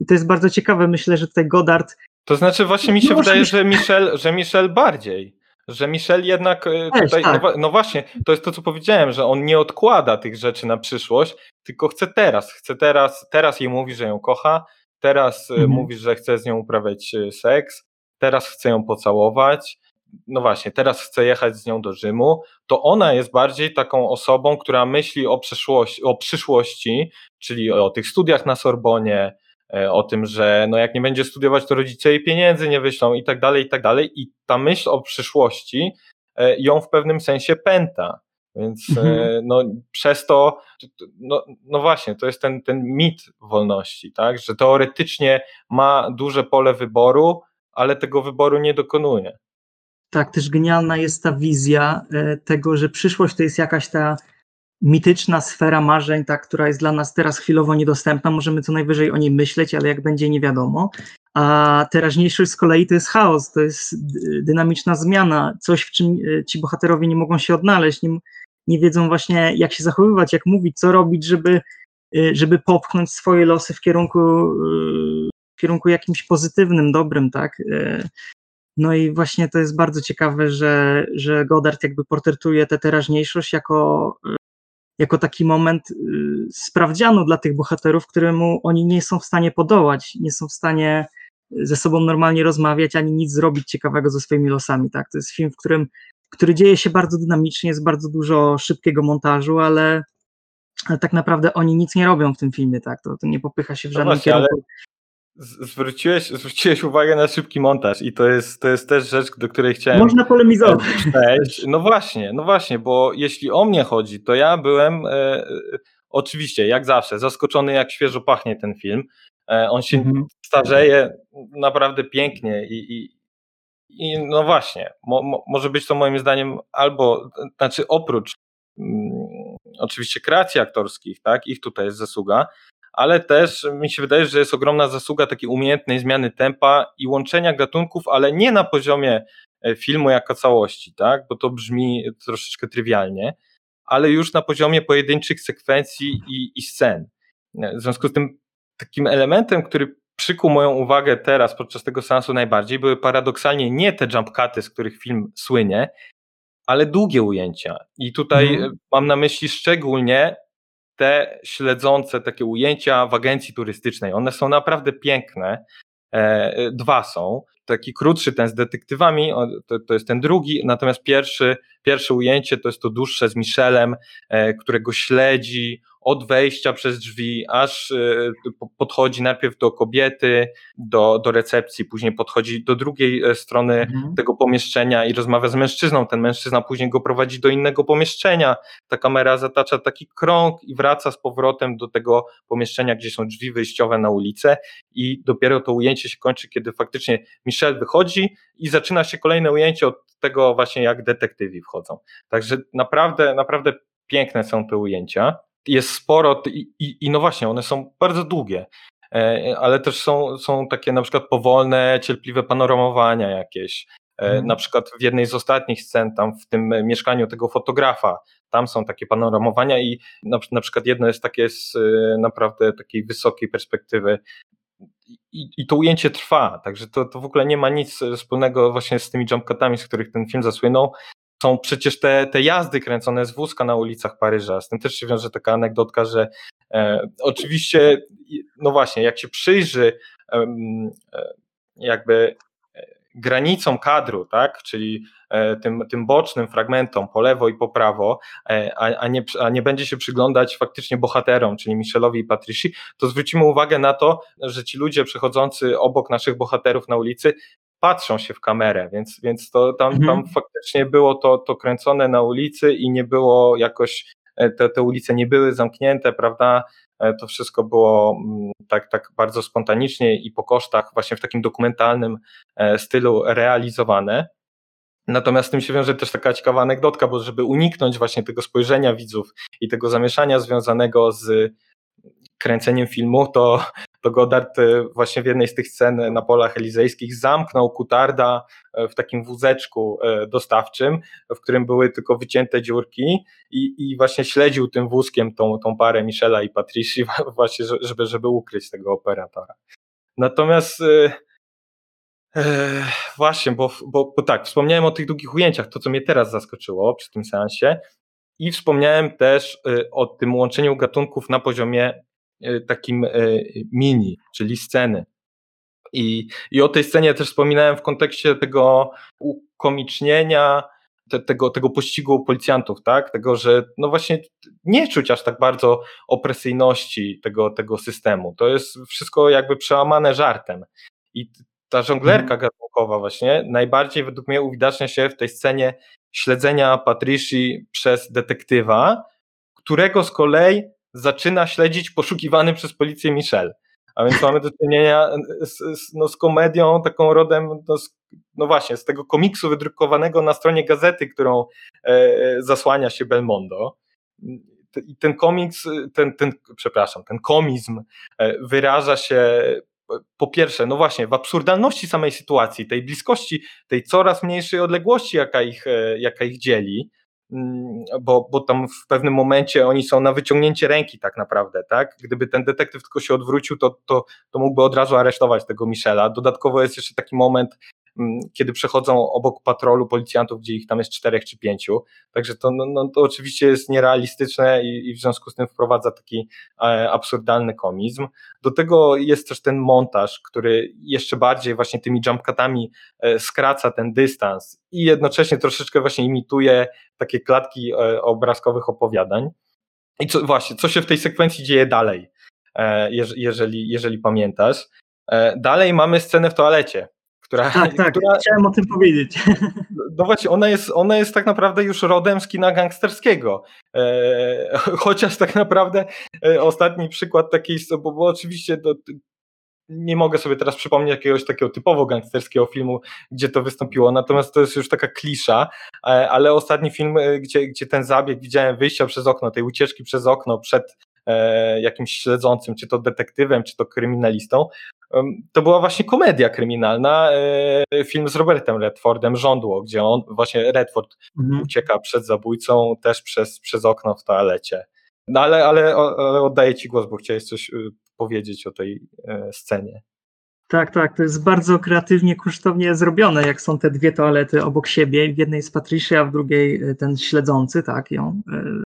[SPEAKER 2] I to jest bardzo ciekawe. Myślę, że tutaj Godard.
[SPEAKER 1] To znaczy, właśnie mi się no, wydaje, że Michel, że Michel bardziej. Że Michel jednak e, tutaj. tak. no, no, właśnie, to jest to, co powiedziałem, że on nie odkłada tych rzeczy na przyszłość, tylko chce teraz. Chce teraz, teraz jej mówi, że ją kocha, teraz e, mhm. mówi, że chce z nią uprawiać e, seks, teraz chce ją pocałować no właśnie, teraz chcę jechać z nią do Rzymu, to ona jest bardziej taką osobą, która myśli o, przeszłości, o przyszłości, czyli o tych studiach na Sorbonie, e, o tym, że no jak nie będzie studiować, to rodzice jej pieniędzy nie wyślą i tak dalej, i tak dalej. I ta myśl o przyszłości e, ją w pewnym sensie pęta. Więc e, mhm. no, przez to, no, no właśnie, to jest ten, ten mit wolności, tak? że teoretycznie ma duże pole wyboru, ale tego wyboru nie dokonuje.
[SPEAKER 2] Tak, też genialna jest ta wizja e, tego, że przyszłość to jest jakaś ta mityczna sfera marzeń, ta, która jest dla nas teraz chwilowo niedostępna. Możemy co najwyżej o niej myśleć, ale jak będzie nie wiadomo. A teraźniejszość z kolei to jest chaos, to jest dynamiczna zmiana, coś, w czym e, ci bohaterowie nie mogą się odnaleźć, nie, nie wiedzą właśnie, jak się zachowywać, jak mówić, co robić, żeby, e, żeby popchnąć swoje losy w kierunku, w kierunku jakimś pozytywnym, dobrym, tak? No i właśnie to jest bardzo ciekawe, że, że Godard jakby portretuje tę teraźniejszość jako, jako taki moment y, sprawdzianu dla tych bohaterów, któremu oni nie są w stanie podołać, nie są w stanie ze sobą normalnie rozmawiać, ani nic zrobić ciekawego ze swoimi losami, tak? To jest film, w którym, który dzieje się bardzo dynamicznie, jest bardzo dużo szybkiego montażu, ale, ale tak naprawdę oni nic nie robią w tym filmie, tak? To, to nie popycha się w no żadnym no właśnie, kierunku.
[SPEAKER 1] Zwróciłeś, zwróciłeś uwagę na szybki montaż i to jest, to jest też rzecz, do której chciałem.
[SPEAKER 2] Można polemizować.
[SPEAKER 1] No właśnie, no właśnie, bo jeśli o mnie chodzi, to ja byłem e, oczywiście, jak zawsze, zaskoczony, jak świeżo pachnie ten film. E, on się mhm. starzeje naprawdę pięknie i, i, i no właśnie, mo, mo, może być to moim zdaniem albo, znaczy oprócz mm, oczywiście kreacji aktorskich, tak, ich tutaj jest zasługa, ale też mi się wydaje, że jest ogromna zasługa takiej umiejętnej zmiany tempa i łączenia gatunków, ale nie na poziomie e, filmu jako całości, tak, bo to brzmi troszeczkę trywialnie, ale już na poziomie pojedynczych sekwencji i, i scen. W związku z tym takim elementem, który przykuł moją uwagę teraz podczas tego seansu najbardziej, były paradoksalnie nie te jump cuty, z których film słynie, ale długie ujęcia. I tutaj mm. mam na myśli szczególnie te śledzące takie ujęcia w agencji turystycznej. One są naprawdę piękne. E, dwa są. Taki krótszy ten z detektywami, to, to jest ten drugi, natomiast pierwszy, pierwsze ujęcie to jest to dłuższe z Michelem, e, którego śledzi, od wejścia przez drzwi, aż y, podchodzi najpierw do kobiety, do, do recepcji, później podchodzi do drugiej e, strony mhm. tego pomieszczenia i rozmawia z mężczyzną. Ten mężczyzna później go prowadzi do innego pomieszczenia. Ta kamera zatacza taki krąg i wraca z powrotem do tego pomieszczenia, gdzie są drzwi wyjściowe na ulicę i dopiero to ujęcie się kończy, kiedy faktycznie Michel wychodzi i zaczyna się kolejne ujęcie od tego właśnie jak detektywi wchodzą. Także naprawdę, naprawdę piękne są te ujęcia jest sporo i, i, i no właśnie, one są bardzo długie, e, ale też są, są takie na przykład powolne, cierpliwe panoramowania jakieś. Mm. Na przykład w jednej z ostatnich scen, tam w tym mieszkaniu tego fotografa, tam są takie panoramowania i na, na przykład jedno jest takie z e, naprawdę takiej wysokiej perspektywy i, i to ujęcie trwa, także to, to w ogóle nie ma nic wspólnego właśnie z tymi jumpcutami, z których ten film zasłynął, są przecież te, te jazdy kręcone z wózka na ulicach Paryża. Z tym też się wiąże taka anegdotka, że e, oczywiście, no właśnie, jak się przyjrzy e, jakby granicą kadru, tak, czyli e, tym, tym bocznym fragmentom po lewo i po prawo, e, a, a, nie, a nie będzie się przyglądać faktycznie bohaterom, czyli Michelowi i Patrici, to zwrócimy uwagę na to, że ci ludzie przechodzący obok naszych bohaterów na ulicy patrzą się w kamerę, więc, więc to tam, mhm. tam faktycznie było to, to kręcone na ulicy i nie było jakoś, te, te ulice nie były zamknięte, prawda? E, to wszystko było mm, tak, tak bardzo spontanicznie i po kosztach, właśnie w takim dokumentalnym e, stylu realizowane. Natomiast z tym się wiąże też taka ciekawa anegdotka, bo żeby uniknąć właśnie tego spojrzenia widzów i tego zamieszania związanego z kręceniem filmu, to to Godard e, właśnie w jednej z tych scen na polach elizejskich zamknął Kutarda e, w takim wózeczku e, dostawczym, w którym były tylko wycięte dziurki i, i właśnie śledził tym wózkiem tą, tą parę Michela i Patrici [LAUGHS] właśnie, żeby, żeby ukryć tego operatora. Natomiast e, właśnie, bo, bo, bo tak, wspomniałem o tych długich ujęciach, to co mnie teraz zaskoczyło przy tym seansie i wspomniałem też o tym łączeniu gatunków na poziomie takim e, mini, czyli sceny. I, I o tej scenie też wspominałem w kontekście tego ukomicznienia, te, tego, tego pościgu policjantów, tak? Tego, że no właśnie nie czuć aż tak bardzo opresyjności tego, tego systemu. To jest wszystko jakby przełamane żartem. I ta żonglerka mhm. gatunkowa właśnie najbardziej według mnie uwidacznia się w tej scenie śledzenia Patrici przez detektywa, którego z kolei zaczyna śledzić poszukiwany przez policję Michel. A więc mamy do czynienia z, z, no, z komedią taką rodem, no, z, no, właśnie, z tego komiksu wydrukowanego na stronie gazety, którą e, zasłania się Belmondo. I ten komiks, ten, ten, przepraszam, ten komizm e, wyraża się po pierwsze, no właśnie, w absurdalności samej sytuacji, tej bliskości, tej coraz mniejszej odległości, jaka ich, e, jaka ich dzieli, bo, bo tam w pewnym momencie oni są na wyciągnięcie ręki tak naprawdę, tak? Gdyby ten detektyw tylko się odwrócił, to, to, to mógłby od razu aresztować tego Michela. Dodatkowo jest jeszcze taki moment, kiedy przechodzą obok patrolu policjantów, gdzie ich tam jest czterech czy pięciu. Także to, no, no, to oczywiście jest nierealistyczne i, i w związku z tym wprowadza taki e, absurdalny komizm. Do tego jest też ten montaż, który jeszcze bardziej właśnie tymi jumpcutami e, skraca ten dystans i jednocześnie troszeczkę właśnie imituje takie klatki e, obrazkowych opowiadań. I co, właśnie, co się w tej sekwencji dzieje dalej, e, jeżeli, jeżeli pamiętasz. E, dalej mamy scenę w toalecie, która,
[SPEAKER 2] tak, tak, która, chciałem o tym powiedzieć. [LAUGHS]
[SPEAKER 1] No właśnie, ona jest, ona jest tak naprawdę już rodem z kina gangsterskiego. E, [LAUGHS] chociaż tak naprawdę e, ostatni przykład takiej, bo, bo oczywiście to, nie mogę sobie teraz przypomnieć jakiegoś takiego typowo gangsterskiego filmu, gdzie to wystąpiło, natomiast to jest już taka klisza, e, ale ostatni film, e, gdzie, gdzie ten zabieg widziałem wyjścia przez okno, tej ucieczki przez okno przed e, jakimś śledzącym, czy to detektywem, czy to kryminalistą, to była właśnie komedia kryminalna, film z Robertem Redfordem, Żądło, gdzie on, właśnie Redford mhm. ucieka przed zabójcą też przez, przez okno w toalecie. No ale, ale, ale oddaję Ci głos, bo chciałeś coś y, powiedzieć o tej e, scenie.
[SPEAKER 2] Tak, tak, to jest bardzo kreatywnie, kosztownie zrobione, jak są te dwie toalety obok siebie. W jednej jest Patricia, a w drugiej e, ten śledzący, tak, ją, e,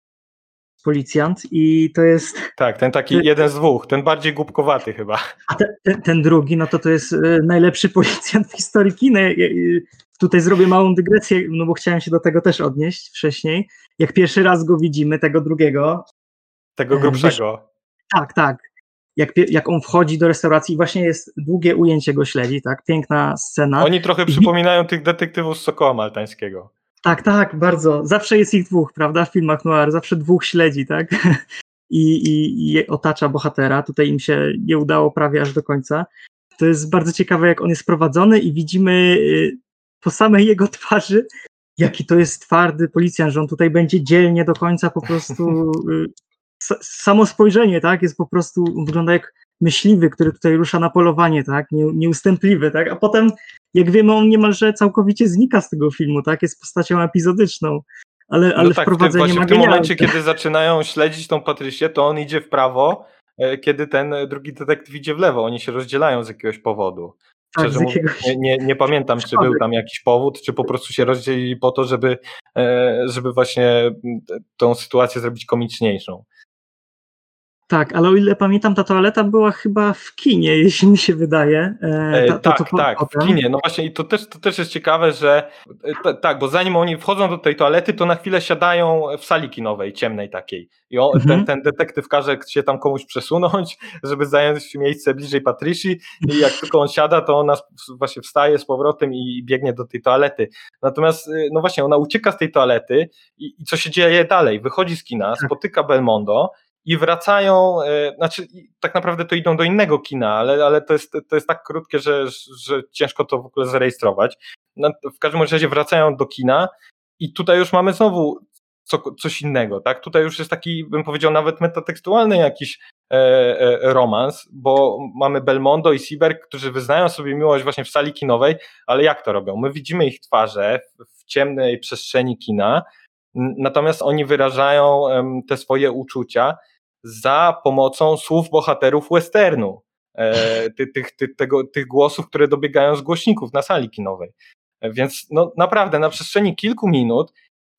[SPEAKER 2] policjant i to jest...
[SPEAKER 1] Tak, ten taki jeden z dwóch, ten bardziej głupkowaty chyba.
[SPEAKER 2] A ten, ten, ten drugi, no to to jest najlepszy policjant w historii kina. Tutaj zrobię małą dygresję, no bo chciałem się do tego też odnieść wcześniej. Jak pierwszy raz go widzimy, tego drugiego,
[SPEAKER 1] tego grubszego.
[SPEAKER 2] Tak, tak. Jak, jak on wchodzi do restauracji, właśnie jest długie ujęcie go śledzi, tak? Piękna scena.
[SPEAKER 1] Oni trochę przypominają tych detektywów z Sokoła Maltańskiego.
[SPEAKER 2] Tak, tak, bardzo. Zawsze jest ich dwóch, prawda? W filmach noir, zawsze dwóch śledzi, tak? [LAUGHS] I, i, i otacza bohatera. Tutaj im się nie udało prawie aż do końca. To jest bardzo ciekawe, jak on jest prowadzony i widzimy y, po samej jego twarzy, jaki to jest twardy policjant, że on tutaj będzie dzielnie do końca po prostu [LAUGHS] y, samo spojrzenie, tak, jest po prostu, wygląda jak myśliwy, który tutaj rusza na polowanie, tak, nie, nieustępliwy, tak, a potem, jak wiemy, on niemalże całkowicie znika z tego filmu, tak, jest postacią epizodyczną, ale, no ale
[SPEAKER 1] no tak,
[SPEAKER 2] wprowadzenie
[SPEAKER 1] ma W tym momencie, kiedy zaczynają śledzić tą Patrycję, to on idzie w prawo, e, kiedy ten drugi detektyw idzie w lewo, oni się rozdzielają z jakiegoś powodu. Tak, Szczerze jakiegoś... nie, nie, nie, pamiętam, czy był tam jakiś powód, czy po prostu się rozdzielili po to, żeby, e, żeby właśnie tą sytuację zrobić komiczniejszą.
[SPEAKER 2] Tak, ale o ile pamiętam, ta toaleta była chyba w kinie, [LAUGHS] jeśli mi się wydaje.
[SPEAKER 1] E, ta, tak, to, to, tak, potem. w kinie. No właśnie i to też, to też jest ciekawe, że e, tak, bo zanim oni wchodzą do tej toalety, to na chwilę siadają w sali kinowej, ciemnej takiej. I on, mhm. ten, ten detektyw każe się tam komuś przesunąć, [LAUGHS] żeby zająć miejsce bliżej Patrici i jak tylko on siada, to ona właśnie wstaje z powrotem i biegnie do tej toalety. Natomiast, e, no właśnie, ona ucieka z tej toalety i, i co się dzieje dalej? Wychodzi z kina, tak. spotyka Belmondo i wracają, e, znaczy tak naprawdę to idą do innego kina, ale, ale to, jest, to jest tak krótkie, że, że ciężko to w ogóle zarejestrować. No, w każdym razie wracają do kina i tutaj już mamy znowu co, coś innego, tak? Tutaj już jest taki, bym powiedział, nawet metatekstualny jakiś e, e, romans, bo mamy Belmondo i Sieberg, którzy wyznają sobie miłość właśnie w sali kinowej, ale jak to robią? My widzimy ich twarze w, w ciemnej przestrzeni kina, natomiast oni wyrażają te swoje uczucia za pomocą słów bohaterów westernu, e, tych, tych, tego, tych głosów, które dobiegają z głośników na sali kinowej. Więc no, naprawdę na przestrzeni kilku minut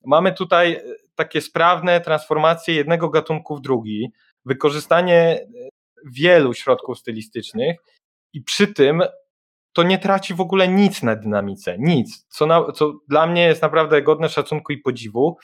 [SPEAKER 1] mamy tutaj e, takie sprawne transformacje jednego gatunku w drugi, wykorzystanie e, wielu środków stylistycznych i przy tym to nie traci w ogóle nic na dynamice, nic, co, na, co dla mnie jest naprawdę godne szacunku i podziwu,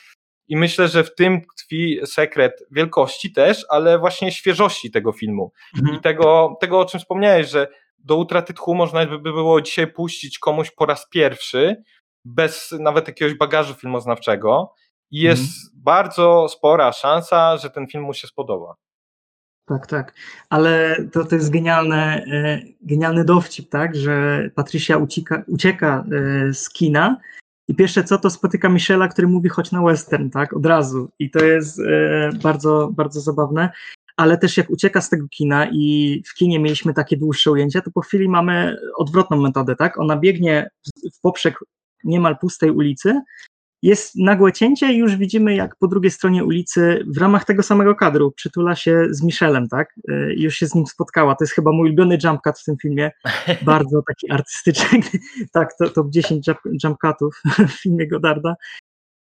[SPEAKER 1] i myślę, że w tym tkwi sekret wielkości też, ale właśnie świeżości tego filmu. Mhm. I tego, tego, o czym wspomniałeś, że do utraty tchu można by było dzisiaj puścić komuś po raz pierwszy, bez nawet jakiegoś bagażu filmoznawczego. I jest mhm. bardzo spora szansa, że ten film mu się spodoba.
[SPEAKER 2] Tak, tak. Ale to, to jest genialne, e, genialny dowcip, tak, że Patricia ucieka, ucieka e, z kina i pierwsze co, to spotyka Michela, który mówi chodź na western, tak, od razu. I to jest e, bardzo, bardzo zabawne. Ale też jak ucieka z tego kina i w kinie mieliśmy takie dłuższe ujęcia, to po chwili mamy odwrotną metodę, tak? Ona biegnie w poprzek niemal pustej ulicy jest nagłe cięcie i już widzimy, jak po drugiej stronie ulicy w ramach tego samego kadru przytula się z Michelem, tak? I już się z nim spotkała. To jest chyba mój ulubiony jump cut w tym filmie. [LAUGHS] Bardzo taki artystyczny. [LAUGHS] tak, to top 10 jump cutów w filmie Godarda.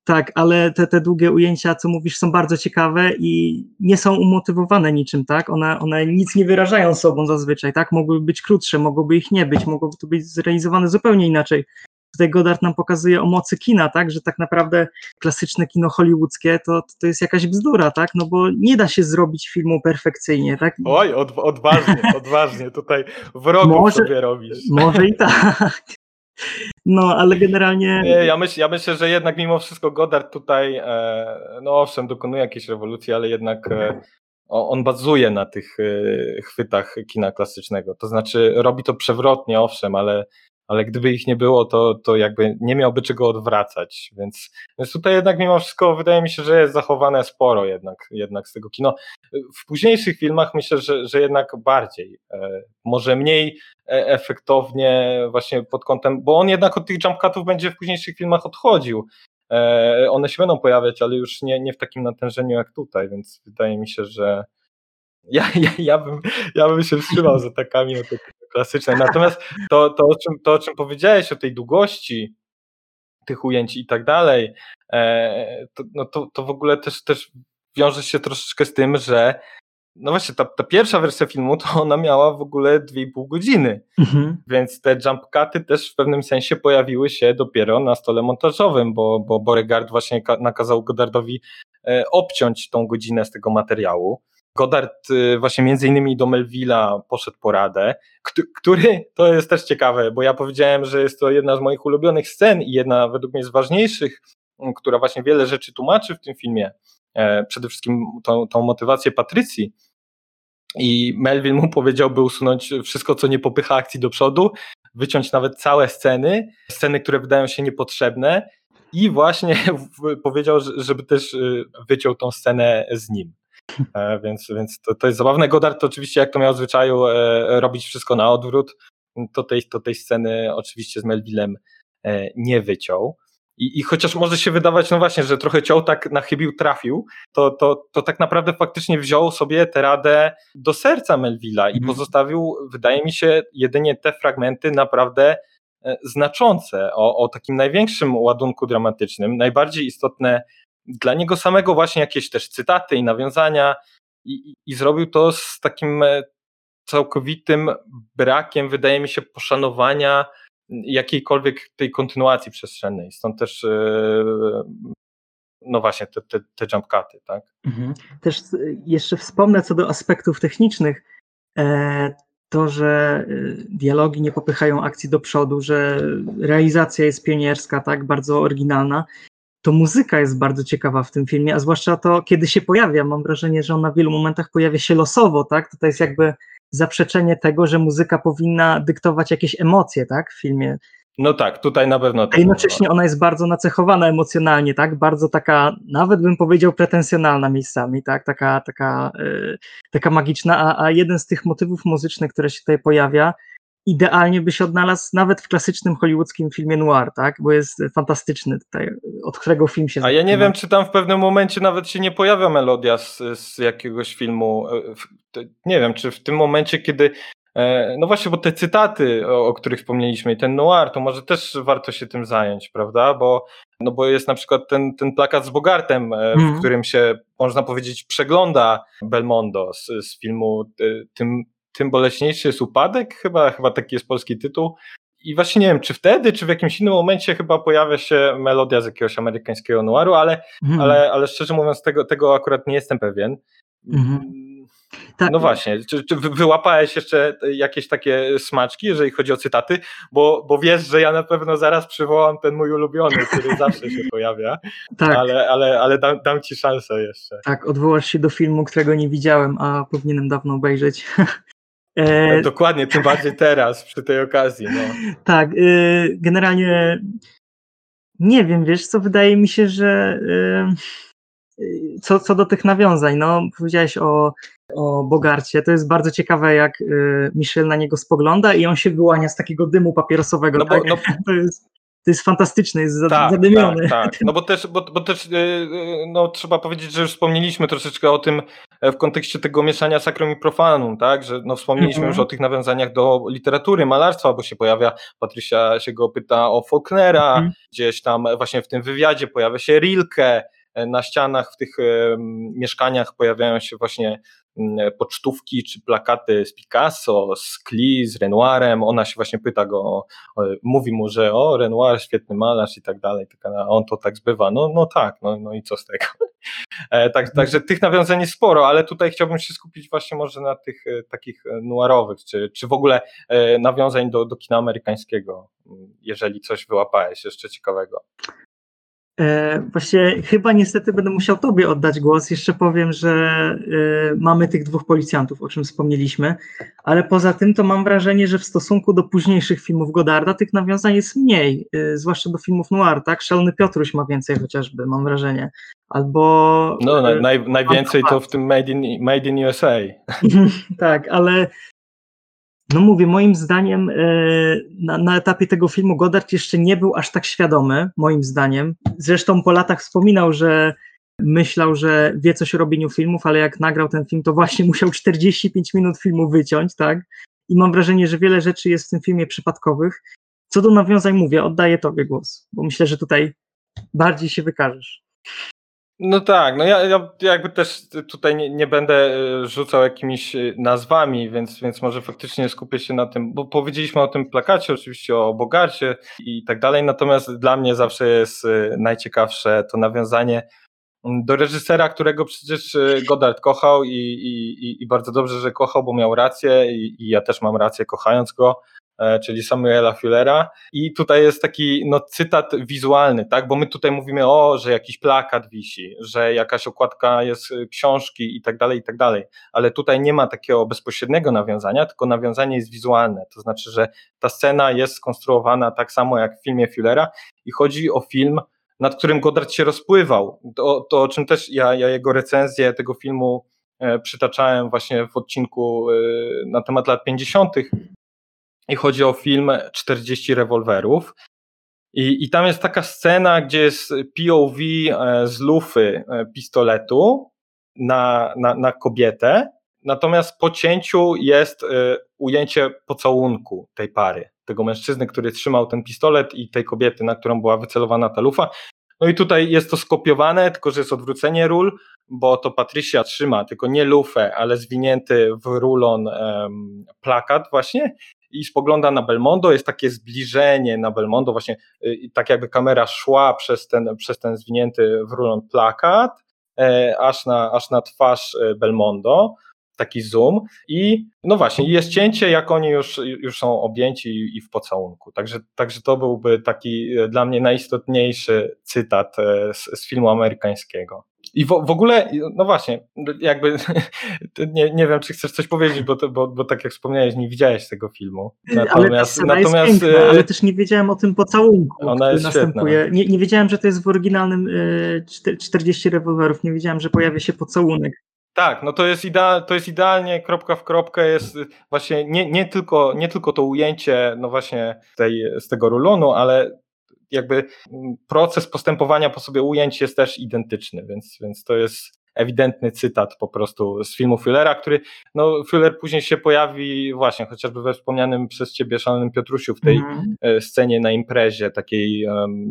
[SPEAKER 2] Tak, ale te, te długie ujęcia, co mówisz, są bardzo ciekawe i nie są umotywowane niczym, tak? One, one nic nie wyrażają sobą zazwyczaj, tak? Mogłyby być krótsze, mogłoby ich nie być, mogłoby to być zrealizowane zupełnie inaczej. Tutaj Godard nam pokazuje o mocy kina, tak? Że tak naprawdę klasyczne kino hollywoodzkie to, to jest jakaś bzdura, tak? No bo nie da się zrobić filmu perfekcyjnie, tak?
[SPEAKER 1] Oj, od, odważnie, [LAUGHS] odważnie, tutaj wrogów może, sobie robisz.
[SPEAKER 2] Może i tak. No, ale generalnie.
[SPEAKER 1] Nie, ja, myśl, ja myślę, że jednak mimo wszystko Godard tutaj, e, no owszem, dokonuje jakiejś rewolucji, ale jednak e, on bazuje na tych e, chwytach kina klasycznego. To znaczy, robi to przewrotnie, owszem, ale, ale gdyby ich nie było, to, to jakby nie miałby czego odwracać. Więc, więc tutaj jednak mimo wszystko wydaje mi się, że jest zachowane sporo jednak, jednak z tego kino. W późniejszych filmach myślę, że, że jednak bardziej. Może mniej E, efektownie właśnie pod kątem, bo on jednak od tych jump będzie w późniejszych filmach odchodził. E, one się będą pojawiać, ale już nie, nie w takim natężeniu jak tutaj, więc wydaje mi się, że ja, ja, ja, bym, ja bym się wstrzymał z atakami o te klasyczne. Natomiast to, to, o czym, to, o czym powiedziałeś, o tej długości tych ujęć i tak dalej, e, to, no to, to w ogóle też, też wiąże się troszeczkę z tym, że no właśnie, ta, ta, pierwsza wersja filmu to ona miała w ogóle 2,5 godziny, mhm. więc te jump cuty też w pewnym sensie pojawiły się dopiero na stole montażowym, bo, bo Beauregard właśnie nakazał Godardowi e, obciąć tą godzinę z tego materiału. Godard e, właśnie między innymi do Melvilla poszedł po radę, który, to jest też ciekawe, bo ja powiedziałem, że jest to jedna z moich ulubionych scen i jedna według mnie z ważniejszych, która właśnie wiele rzeczy tłumaczy w tym filmie, e, przede wszystkim tą, tą motywację Patrycji, i Melvin mu powiedział, by usunąć wszystko, co nie popycha akcji do przodu, wyciąć nawet całe sceny, sceny, które wydają się niepotrzebne i właśnie powiedział, żeby też y, wyciął tą scenę z nim. E, więc, więc to, to jest zabawne. Godard to oczywiście, jak to miał w zwyczaju e, robić wszystko na odwrót, to tej, to tej sceny oczywiście z Melvillem e, nie wyciął. I, I chociaż może się wydawać, no właśnie, że trochę ciął tak na chybił trafił, to, to, to tak naprawdę faktycznie wziął sobie tę radę do serca Melvilla i mm. pozostawił, wydaje mi się, jedynie te fragmenty naprawdę znaczące o, o takim największym ładunku dramatycznym, najbardziej istotne dla niego samego właśnie jakieś też cytaty i nawiązania i, i zrobił to z takim e, całkowitym brakiem, wydaje mi się, poszanowania jakiejkolwiek tej kontynuacji przestrzennej. Stąd też e, no właśnie te, te, te jump cuty, tak? Mhm.
[SPEAKER 2] Też jeszcze wspomnę co do aspektów technicznych, e, to, że e, dialogi nie popychają akcji do przodu, że realizacja jest pionierska, tak, bardzo oryginalna, to muzyka jest bardzo ciekawa w tym filmie, a zwłaszcza to, kiedy się pojawia. Mam wrażenie, że on na wielu momentach pojawia się losowo, tak? To jest jakby zaprzeczenie tego, że muzyka powinna dyktować jakieś emocje, tak, w filmie.
[SPEAKER 1] No tak, tutaj na pewno.
[SPEAKER 2] A jednocześnie ona jest bardzo nacechowana emocjonalnie, tak, bardzo taka, nawet bym powiedział pretensjonalna miejscami, tak, taka, taka, yy, taka magiczna, a, a jeden z tych motywów muzycznych, które się tutaj pojawia, idealnie by się odnalazł nawet w klasycznym hollywoodzkim filmie noir, tak? Bo jest fantastyczny tutaj, od którego film się
[SPEAKER 1] A ja nie wiem, czy tam w pewnym momencie nawet się nie pojawia melodia z, z jakiegoś filmu. E, nie wiem, czy w tym momencie, kiedy e, no właśnie, bo te cytaty, o, o, których wspomnieliśmy, i ten noir, to może też warto się tym zająć, prawda? Bo, no bo jest na przykład ten, ten plakat z Bogartem, mm. w mhm. którym się, można powiedzieć, przegląda Belmondo z, z filmu tym tym boleśniejszy jest upadek, chyba, chyba taki jest polski tytuł. I właśnie nie wiem, czy wtedy, czy w jakimś innym momencie chyba pojawia się melodia z jakiegoś amerykańskiego noiru, ale, mm. ale, ale szczerze mówiąc, tego, tego akurat nie jestem pewien. Mm. Tak. No właśnie, czy, czy wyłapałeś jeszcze jakieś takie smaczki, jeżeli chodzi o cytaty, bo, bo wiesz, że ja na pewno zaraz przywołam ten mój ulubiony, który [LAUGHS] zawsze się pojawia, tak. ale, ale, ale dam, dam ci szansę jeszcze.
[SPEAKER 2] Tak, odwołasz się do filmu, którego nie widziałem, a powinienem dawno obejrzeć. [LAUGHS]
[SPEAKER 1] E, Dokładnie, tym bardziej teraz, przy tej okazji. No.
[SPEAKER 2] Tak, y, generalnie nie wiem, wiesz co, wydaje mi się, że y, y, co, co do tych nawiązań, no powiedziałeś o, o Bogarcie, to jest bardzo ciekawe, jak Michel na niego spogląda i on się wyłania z takiego dymu papierosowego. No bo, tak? no,
[SPEAKER 1] to jest...
[SPEAKER 2] to jest fantastyczne, jest
[SPEAKER 1] tak,
[SPEAKER 2] zadymiony.
[SPEAKER 1] Tak, tak. No bo też, bo, bo też no, trzeba powiedzieć, że już wspomnieliśmy troszeczkę o tym w kontekście tego mieszania sakrum i profanum, tak, że no, wspomnieliśmy mm -hmm. już o tych nawiązaniach do literatury, malarstwa, bo się pojawia, Patrycja się go pyta o Faulknera, mm -hmm. gdzieś tam właśnie w tym wywiadzie pojawia się Rilke, na ścianach w tych mieszkaniach pojawiają się właśnie pocztówki czy plakaty z Picasso, z Klee, z Renoirem. Ona się właśnie pyta go, mówi mu, że o, Renoir, świetny malarz i tak dalej. A on to tak zbywa. No, no tak, no, no i co z tego? [LAUGHS] E, tak, także tych nawiązań jest sporo, ale tutaj chciałbym się skupić właśnie może na tych e, takich e, noirowych, czy, czy w ogóle nawiązań do, do kina amerykańskiego, jeżeli coś wyłapałeś jeszcze ciekawego.
[SPEAKER 2] E, właśnie chyba niestety będę musiał Tobie oddać głos. Jeszcze powiem, że e, mamy tych dwóch policjantów, o czym wspomnieliśmy, ale poza tym to mam wrażenie, że w stosunku do późniejszych filmów Godarda tych nawiązań jest mniej, e, zwłaszcza do filmów noir, tak? Szalony Piotruś ma więcej chociażby, mam wrażenie. Albo...
[SPEAKER 1] No, naj, najwięcej to w tym Made in, made in USA. [LAUGHS]
[SPEAKER 2] tak, ale no mówię, moim zdaniem e, na, na, etapie tego filmu Goddard jeszcze nie był aż tak świadomy, moim zdaniem. Zresztą po latach wspominał, że myślał, że wie coś o robieniu filmów, ale jak nagrał ten film, to właśnie [LAUGHS] musiał 45 minut filmu wyciąć, tak? I mam wrażenie, że wiele rzeczy jest w tym filmie przypadkowych. Co do nawiązań mówię, oddaję tobie głos, bo myślę, że tutaj bardziej się wykażesz.
[SPEAKER 1] No tak, no ja, ja jakby też tutaj nie, nie, będę e, rzucał jakimiś e, nazwami, więc, więc może faktycznie skupię się na tym, bo powiedzieliśmy o tym plakacie, oczywiście o Bogarcie i tak dalej, natomiast dla mnie zawsze jest e, najciekawsze to nawiązanie do reżysera, którego przecież Godard kochał i, i, i bardzo dobrze, że kochał, bo miał rację i, i ja też mam rację kochając go, czyli Samuela Fullera. I tutaj jest taki no, cytat wizualny, tak? Bo my tutaj mówimy o, że jakiś plakat wisi, że jakaś okładka jest y, książki i tak dalej, i tak dalej. Ale tutaj nie ma takiego bezpośredniego nawiązania, tylko nawiązanie jest wizualne. To znaczy, że ta scena jest skonstruowana tak samo jak w filmie Fullera i chodzi o film, nad którym Godard się rozpływał. To, to o czym też ja, ja jego recenzję tego filmu e, przytaczałem właśnie w odcinku y, na temat lat 50 i chodzi o film 40 rewolwerów. I, I tam jest taka scena, gdzie jest POV e, z lufy e, pistoletu na, na, na kobietę, natomiast po cięciu jest e, ujęcie pocałunku tej pary, tego mężczyzny, który trzymał ten pistolet i tej kobiety, na którą była wycelowana ta lufa. No i tutaj jest to skopiowane, tylko że jest odwrócenie ról, bo to Patricia trzyma tylko nie lufę, ale zwinięty w rulon um, plakat właśnie i spogląda na Belmondo, jest takie zbliżenie na Belmondo, właśnie y, tak jakby kamera szła przez ten, przez ten zwinięty w rulon plakat, e, aż na, aż na twarz e, Belmondo, taki zoom i no właśnie, jest cięcie, jak oni już, już są objęci i w pocałunku. Także, także to byłby taki e, dla mnie najistotniejszy cytat z, z filmu amerykańskiego. I w, w ogóle, no właśnie, jakby [LAUGHS] nie, nie wiem, czy chcesz coś powiedzieć, bo, to, bo, bo tak jak wspomniałeś, nie widziałeś tego filmu.
[SPEAKER 2] Natomiast, ale natomiast piękna, e, ale też nie wiedziałem o tym pocałunku, Ona który następuje. Nie, nie wiedziałem, że to jest w oryginalnym 40 e, rewolwerów, nie wiedziałem, że pojawia się pocałunek.
[SPEAKER 1] Tak, no to jest, idea, to jest idealnie kropka w kropkę, jest właśnie nie, nie, tylko, nie tylko to ujęcie, no właśnie tej, z tego rulonu, ale jakby mm, proces postępowania po sobie ujęć jest też identyczny, więc, więc to jest ewidentny cytat po prostu z filmu Fullera, który, no Fuller później się pojawi właśnie, chociażby we wspomnianym przez ciebie Szalonym Piotrusiu w tej mm. scenie na imprezie, takiej um,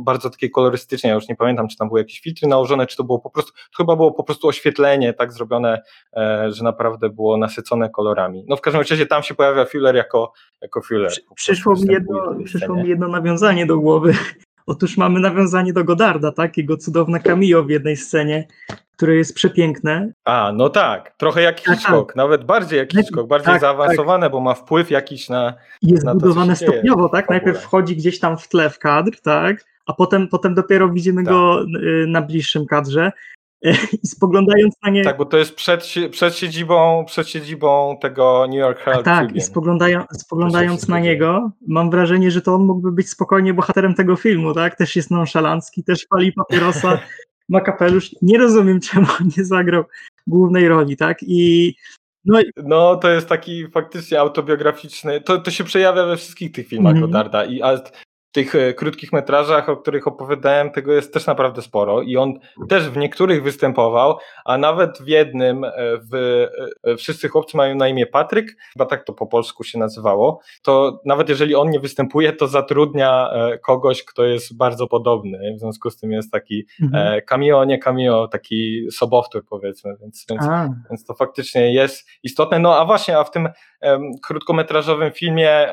[SPEAKER 1] bardzo takiej kolorystycznej, ja już nie pamiętam, czy tam były jakieś filtry nałożone, czy to było po prostu, to chyba było po prostu oświetlenie tak zrobione, e, że naprawdę było nasycone kolorami. No w każdym razie tam się pojawia Fuller jako, jako Fuller.
[SPEAKER 2] Przyszło mi, jedno, przyszło mi jedno nawiązanie do głowy, Otóż mamy nawiązanie do Godarda, tak? Jego cudowne cameo w jednej scenie, które jest przepiękne.
[SPEAKER 1] A, no tak, trochę jak tak, Hitchcock, tak. nawet bardziej jak Hitchcock, bardziej tak, zaawansowane, tak. bo ma wpływ jakiś na.
[SPEAKER 2] Jest
[SPEAKER 1] na
[SPEAKER 2] budowane stopniowo, tak? Najpierw wchodzi gdzieś tam w tle w kadr, tak? A potem, potem dopiero widzimy tak. go y, na bliższym kadrze. [LAUGHS] i spoglądając na nie.
[SPEAKER 1] Tak, bo to jest przed, przed, siedzibą, przed siedzibą tego New York Herald.
[SPEAKER 2] Tak, Tribune. i spoglądają, spoglądając na niego, mam wrażenie, że to on mógłby być spokojnie bohaterem tego filmu, tak? Też jest nonszalancki, też pali papierosa, [LAUGHS] ma kapelusz. Nie rozumiem, czemu nie zagrał głównej roli, tak? I
[SPEAKER 1] no, no, to jest taki faktycznie autobiograficzny. To, to się przejawia we wszystkich tych filmach mm -hmm. Godarda. I, a tych e, krótkich metrażach, o których opowiadałem, tego jest też naprawdę sporo i on też w niektórych występował, a nawet w jednym, e, w e, Wszyscy chłopcy mają na imię Patryk, chyba tak to po polsku się nazywało, to nawet jeżeli on nie występuje, to zatrudnia kogoś, kto jest bardzo podobny, w związku z tym jest taki mhm. cameo, nie cameo, taki sobowtór powiedzmy, więc, więc, więc to faktycznie jest istotne. No a właśnie, a w tym krótkometrażowym filmie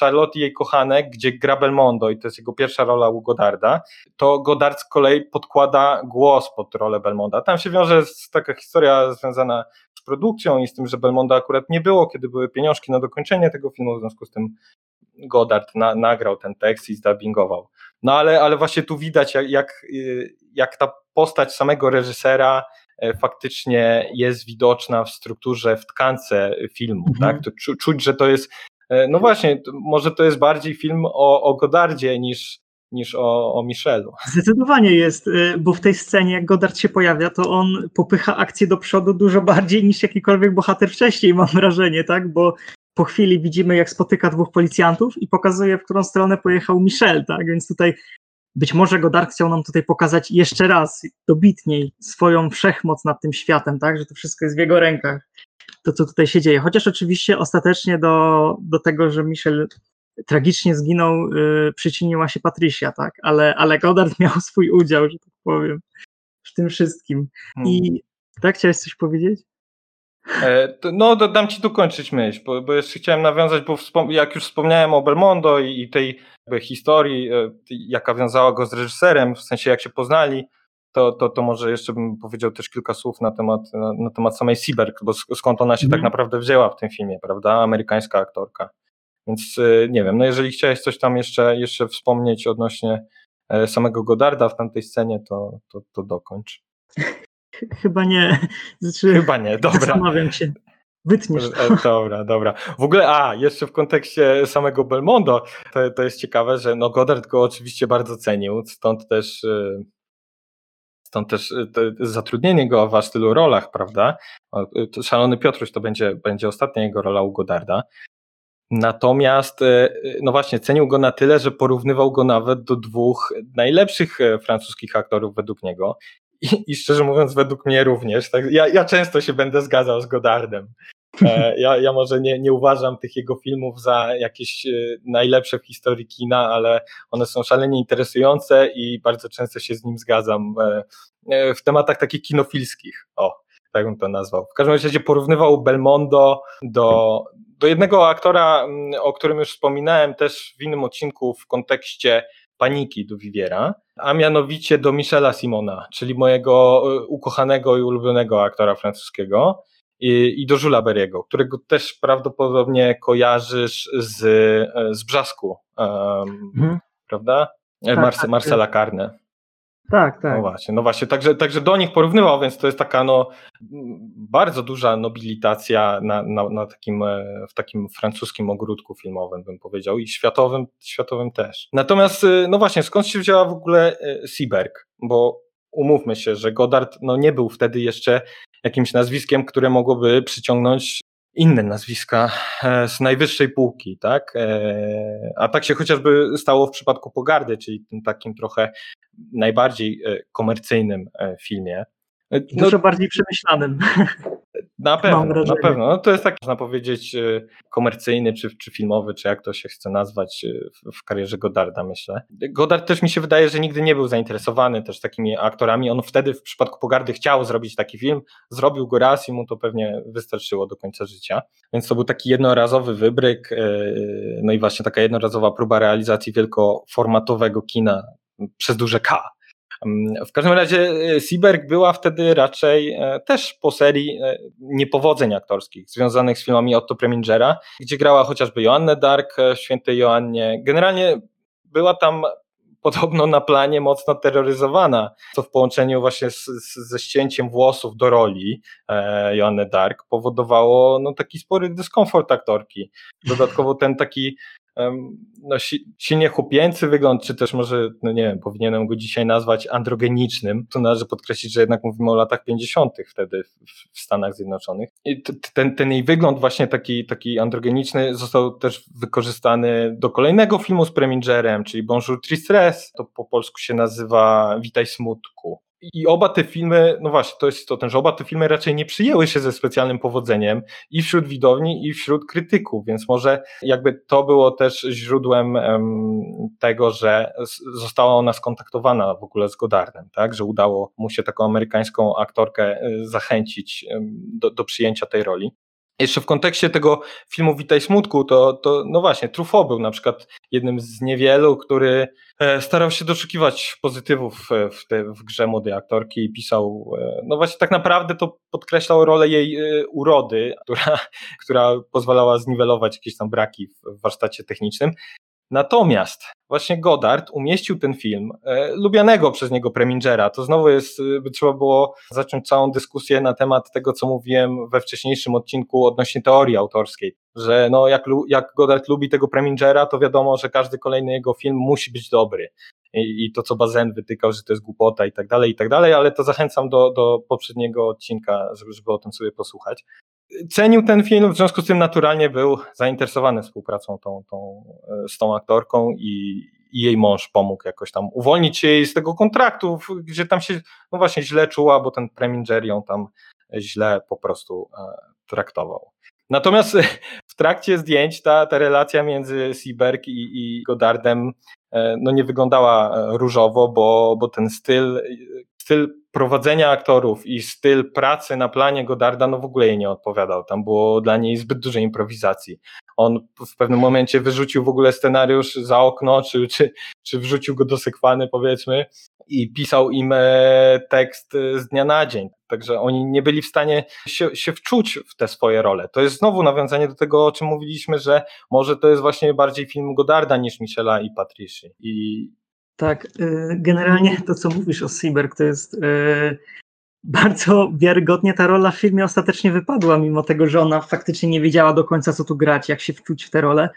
[SPEAKER 1] Charlotte i jej kochanek, gdzie gra Belmondo i to jest jego pierwsza rola u Godarda, to Godard z kolei podkłada głos pod rolę Belmonda. Tam się wiąże taka historia związana z produkcją i z tym, że Belmonda akurat nie było, kiedy były pieniążki na dokończenie tego filmu, w związku z tym Godard na, nagrał ten tekst i zdubbingował. No ale, ale właśnie tu widać, jak, jak, jak ta postać samego reżysera e, faktycznie jest widoczna w strukturze, w tkance filmu. Mhm. Tak? To czuć, że to jest E, no właśnie, może to jest bardziej film o, o Godardzie niż, niż o, o Michelu.
[SPEAKER 2] Zdecydowanie jest, e, bo w tej scenie, jak Godard się pojawia, to on popycha akcję do przodu dużo bardziej niż jakikolwiek bohater wcześniej, mam wrażenie, tak? Bo po chwili widzimy, jak spotyka dwóch policjantów i pokazuje, w którą stronę pojechał Michel, tak? Więc tutaj być może Godard chciał nam tutaj pokazać jeszcze raz, dobitniej, swoją wszechmoc nad tym światem, tak? Że to wszystko jest w jego rękach to, co tutaj się dzieje. Chociaż oczywiście ostatecznie do, do tego, że Michel tragicznie zginął, yy, przyczyniła się Patricia, tak? Ale, ale Godard miał swój udział, że tak powiem, w tym wszystkim. I hmm. tak chciałeś coś powiedzieć?
[SPEAKER 1] E, no, dam ci tu kończyć myśl, bo, bo jeszcze chciałem nawiązać, bo jak już wspomniałem o Belmondo i, i tej historii, e, jaka wiązała go z reżyserem, w sensie jak się poznali, to, to, to może jeszcze bym powiedział też kilka słów na temat, na, na temat samej Seberg, bo skąd ona się mm. tak mhm. naprawdę wzięła w tym filmie, prawda? Amerykańska aktorka. Więc y, nie wiem, no jeżeli chciałeś coś tam jeszcze, jeszcze wspomnieć odnośnie e, samego Godarda w tamtej scenie, to, to, to dokończ. [LAUGHS] [LAUGHS]
[SPEAKER 2] Chyba nie. [LAUGHS]
[SPEAKER 1] Znaczy, Chyba nie, dobra.
[SPEAKER 2] Zastanawiam się. Wytniesz
[SPEAKER 1] e, to. Dobra, dobra. W ogóle, a, jeszcze w kontekście samego Belmondo, to, to jest ciekawe, że no Godard go oczywiście bardzo cenił, stąd też y, Stąd też zatrudnienie go w aż tylu rolach, prawda? Szalony Piotruś to będzie, będzie ostatnia jego rola u Godarda. Natomiast, no właśnie, cenił go na tyle, że porównywał go nawet do dwóch najlepszych francuskich aktorów według niego. I, i szczerze mówiąc, według mnie również. Tak, ja, ja często się będę zgadzał z Godardem. E, ja, ja może nie, nie uważam tych jego filmów za jakieś e, najlepsze w historii kina, ale one są szalenie interesujące i bardzo często się z nim zgadzam e, w tematach takich kinofilskich. O, tak bym to nazwał. W każdym razie porównywał Belmondo do, do jednego aktora, o którym już wspominałem też w innym odcinku w kontekście paniki do Viviera, a mianowicie do Michela Simona, czyli mojego ukochanego i ulubionego aktora francuskiego i, i do Żula Beriego, którego też prawdopodobnie kojarzysz z, e, z Brzasku, um, mhm. prawda? E, tak, Marce, tak, Marcela Carne.
[SPEAKER 2] Tak, tak.
[SPEAKER 1] No właśnie, no właśnie, także, także do nich porównywał, więc to jest taka no, bardzo duża nobilitacja na, na, na takim, e, w takim francuskim ogródku filmowym, bym powiedział, i światowym, światowym też. Natomiast, no właśnie, skąd się wzięła w ogóle Seaberg? Bo umówmy się, że Godard no, nie był wtedy jeszcze jakimś nazwiskiem, które mogłoby przyciągnąć inne nazwiska e, z najwyższej półki, tak? E, a tak się chociażby stało w przypadku Pogardy, czyli tym takim trochę najbardziej e, komercyjnym filmie.
[SPEAKER 2] No, Dużo bardziej przemyślanym. [LAUGHS]
[SPEAKER 1] Na pewno, na pewno. No to jest tak, można powiedzieć, y, komercyjny, czy, czy filmowy, czy jak to się chce nazwać y, w, karierze Godarda, myślę. Godard też mi się wydaje, że nigdy nie był zainteresowany też takimi aktorami. On wtedy w przypadku Pogardy chciał zrobić taki film, zrobił go raz i mu to pewnie wystarczyło do końca życia. Więc to był taki jednorazowy wybryk, y, no i właśnie taka jednorazowa próba realizacji wielkoformatowego kina przez duże K. W każdym razie e, Seaberg była wtedy raczej e, też po serii e, niepowodzeń aktorskich związanych z filmami Otto Premingera, gdzie grała chociażby Joannę Dark Świętej Joannie. Generalnie była tam podobno na planie mocno terroryzowana, co w połączeniu właśnie z, z, ze ścięciem włosów do roli e, Joanny Dark powodowało no, taki spory dyskomfort aktorki. Dodatkowo ten taki no, silnie chłopięcy wygląd, czy też może, no nie wiem, powinienem go dzisiaj nazwać androgenicznym. Tu należy podkreślić, że jednak mówimy o latach 50. wtedy w Stanach Zjednoczonych. I ten, ten jej wygląd właśnie taki, taki androgeniczny został też wykorzystany do kolejnego filmu z Premingerem, czyli Bonjour Tristesse, to po polsku się nazywa Witaj Smutku. I oba te filmy, no właśnie, to jest to ten, że oba te filmy raczej nie przyjęły się ze specjalnym powodzeniem i wśród widowni, i wśród krytyków, więc może jakby to było też źródłem tego, że została ona skontaktowana w ogóle z Godardem, tak, że udało mu się taką amerykańską aktorkę y, zachęcić do, do przyjęcia tej roli. Jeszcze w kontekście tego filmu Witaj Smutku, to, to no właśnie, Truffaut był na przykład jednym z niewielu, który e, starał się doszukiwać pozytywów e, w, te, w grze młodej aktorki i pisał, e, no właśnie tak naprawdę to podkreślał rolę jej urody, która, która pozwalała zniwelować jakieś tam braki w warsztacie technicznym. Natomiast właśnie Godard umieścił ten film, e, lubianego przez niego Premingera. To znowu jest, e, by trzeba było zacząć całą dyskusję na temat tego, co mówiłem we wcześniejszym odcinku odnośnie teorii autorskiej, że no jak, jak Godard lubi tego Premingera, to wiadomo, że każdy kolejny jego film musi być dobry. I, i to, co Bazen wytykał, że to jest głupota i tak dalej, i tak dalej, ale to zachęcam do, do poprzedniego odcinka, żeby, żeby o tym sobie posłuchać cenił ten film, w związku z tym naturalnie był zainteresowany współpracą tą, tą, e, z tą aktorką i, i jej mąż pomógł jakoś tam uwolnić się jej z tego kontraktu, gdzie tam się no właśnie źle czuła, bo ten Preminger ją tam źle po prostu e, traktował. Natomiast [LAUGHS] w trakcie zdjęć ta, ta relacja między Seaberg i, i Godardem e, no nie wyglądała różowo, bo, bo ten styl, styl prowadzenia aktorów i styl pracy na planie Godarda no w ogóle jej nie odpowiadał. Tam było dla niej zbyt dużo improwizacji. On w pewnym momencie wyrzucił w ogóle scenariusz za okno, czy, czy, czy wrzucił go do sekwany powiedzmy i pisał im e, tekst z dnia na dzień. Także oni nie byli w stanie się, się wczuć w te swoje role. To jest znowu nawiązanie do tego, o czym mówiliśmy, że może to jest właśnie bardziej film Godarda niż Michela i Patricia. I,
[SPEAKER 2] tak, y, generalnie to, co mówisz o Seaberg, to jest y, bardzo wiarygodnie ta rola w filmie ostatecznie wypadła, mimo tego, że ona faktycznie nie wiedziała do końca, co tu grać, jak się wczuć w tę rolę.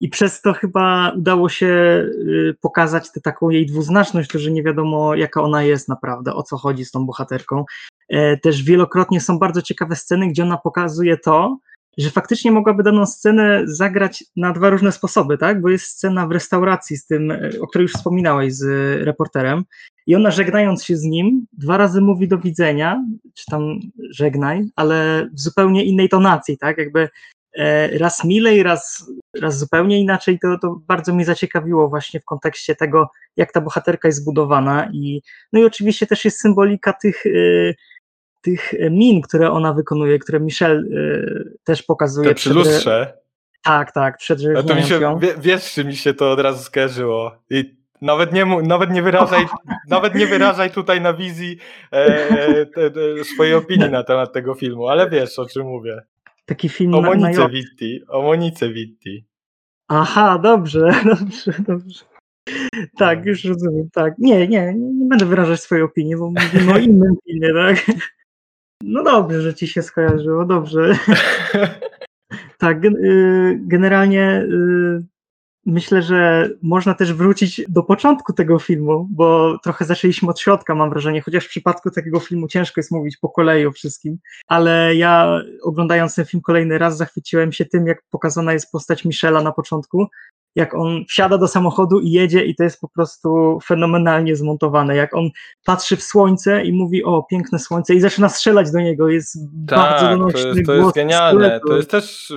[SPEAKER 2] I przez to chyba udało się y, pokazać tę taką jej dwuznaczność, to, że nie wiadomo, jaka ona jest naprawdę, o co chodzi z tą bohaterką. E, też wielokrotnie są bardzo ciekawe sceny, gdzie ona pokazuje to, że faktycznie mogłaby daną scenę zagrać na dwa różne sposoby, tak? Bo jest scena w restauracji z tym, o której już wspominałeś z reporterem i ona żegnając się z nim dwa razy mówi do widzenia, czy tam żegnaj, ale w zupełnie innej tonacji, tak? Jakby e, raz milej, raz, raz zupełnie inaczej, to, to bardzo mnie zaciekawiło właśnie w kontekście tego, jak ta bohaterka jest zbudowana i no i oczywiście też jest symbolika tych e, tych min, które ona wykonuje, które Michelle y, też pokazuje.
[SPEAKER 1] Te przy lustrze.
[SPEAKER 2] Tak, tak, przed
[SPEAKER 1] no to mi się, wie, Wiesz, czy mi się to od razu skojarzyło. I nawet nie, nawet nie wyrażaj, [LAUGHS] nawet nie wyrażaj tutaj na wizji e, te, te, swojej opinii na temat tego filmu, ale wiesz, o czym mówię.
[SPEAKER 2] Taki film
[SPEAKER 1] o Monice na... Witti, o Monice Witti.
[SPEAKER 2] Aha, dobrze, [LAUGHS] dobrze, dobrze. Tak, już rozumiem, tak. Nie, nie, nie będę wyrażać swojej opinii, bo mówimy o innym filmie, tak? No dobrze, że ci się skojarzyło, dobrze. [LAUGHS] tak, y, generalnie y, myślę, że można też wrócić do początku tego filmu, bo trochę zaczęliśmy od środka, mam wrażenie, chociaż w przypadku takiego filmu ciężko jest mówić po kolei o wszystkim, ale ja oglądając ten film kolejny raz zachwyciłem się tym, jak pokazana jest postać Michela na początku, jak on wsiada do samochodu i jedzie i to jest po prostu fenomenalnie zmontowane, jak on patrzy w słońce i mówi o piękne słońce i zaczyna strzelać do niego, jest tak, bardzo donośny
[SPEAKER 1] to jest, to jest genialne, to jest też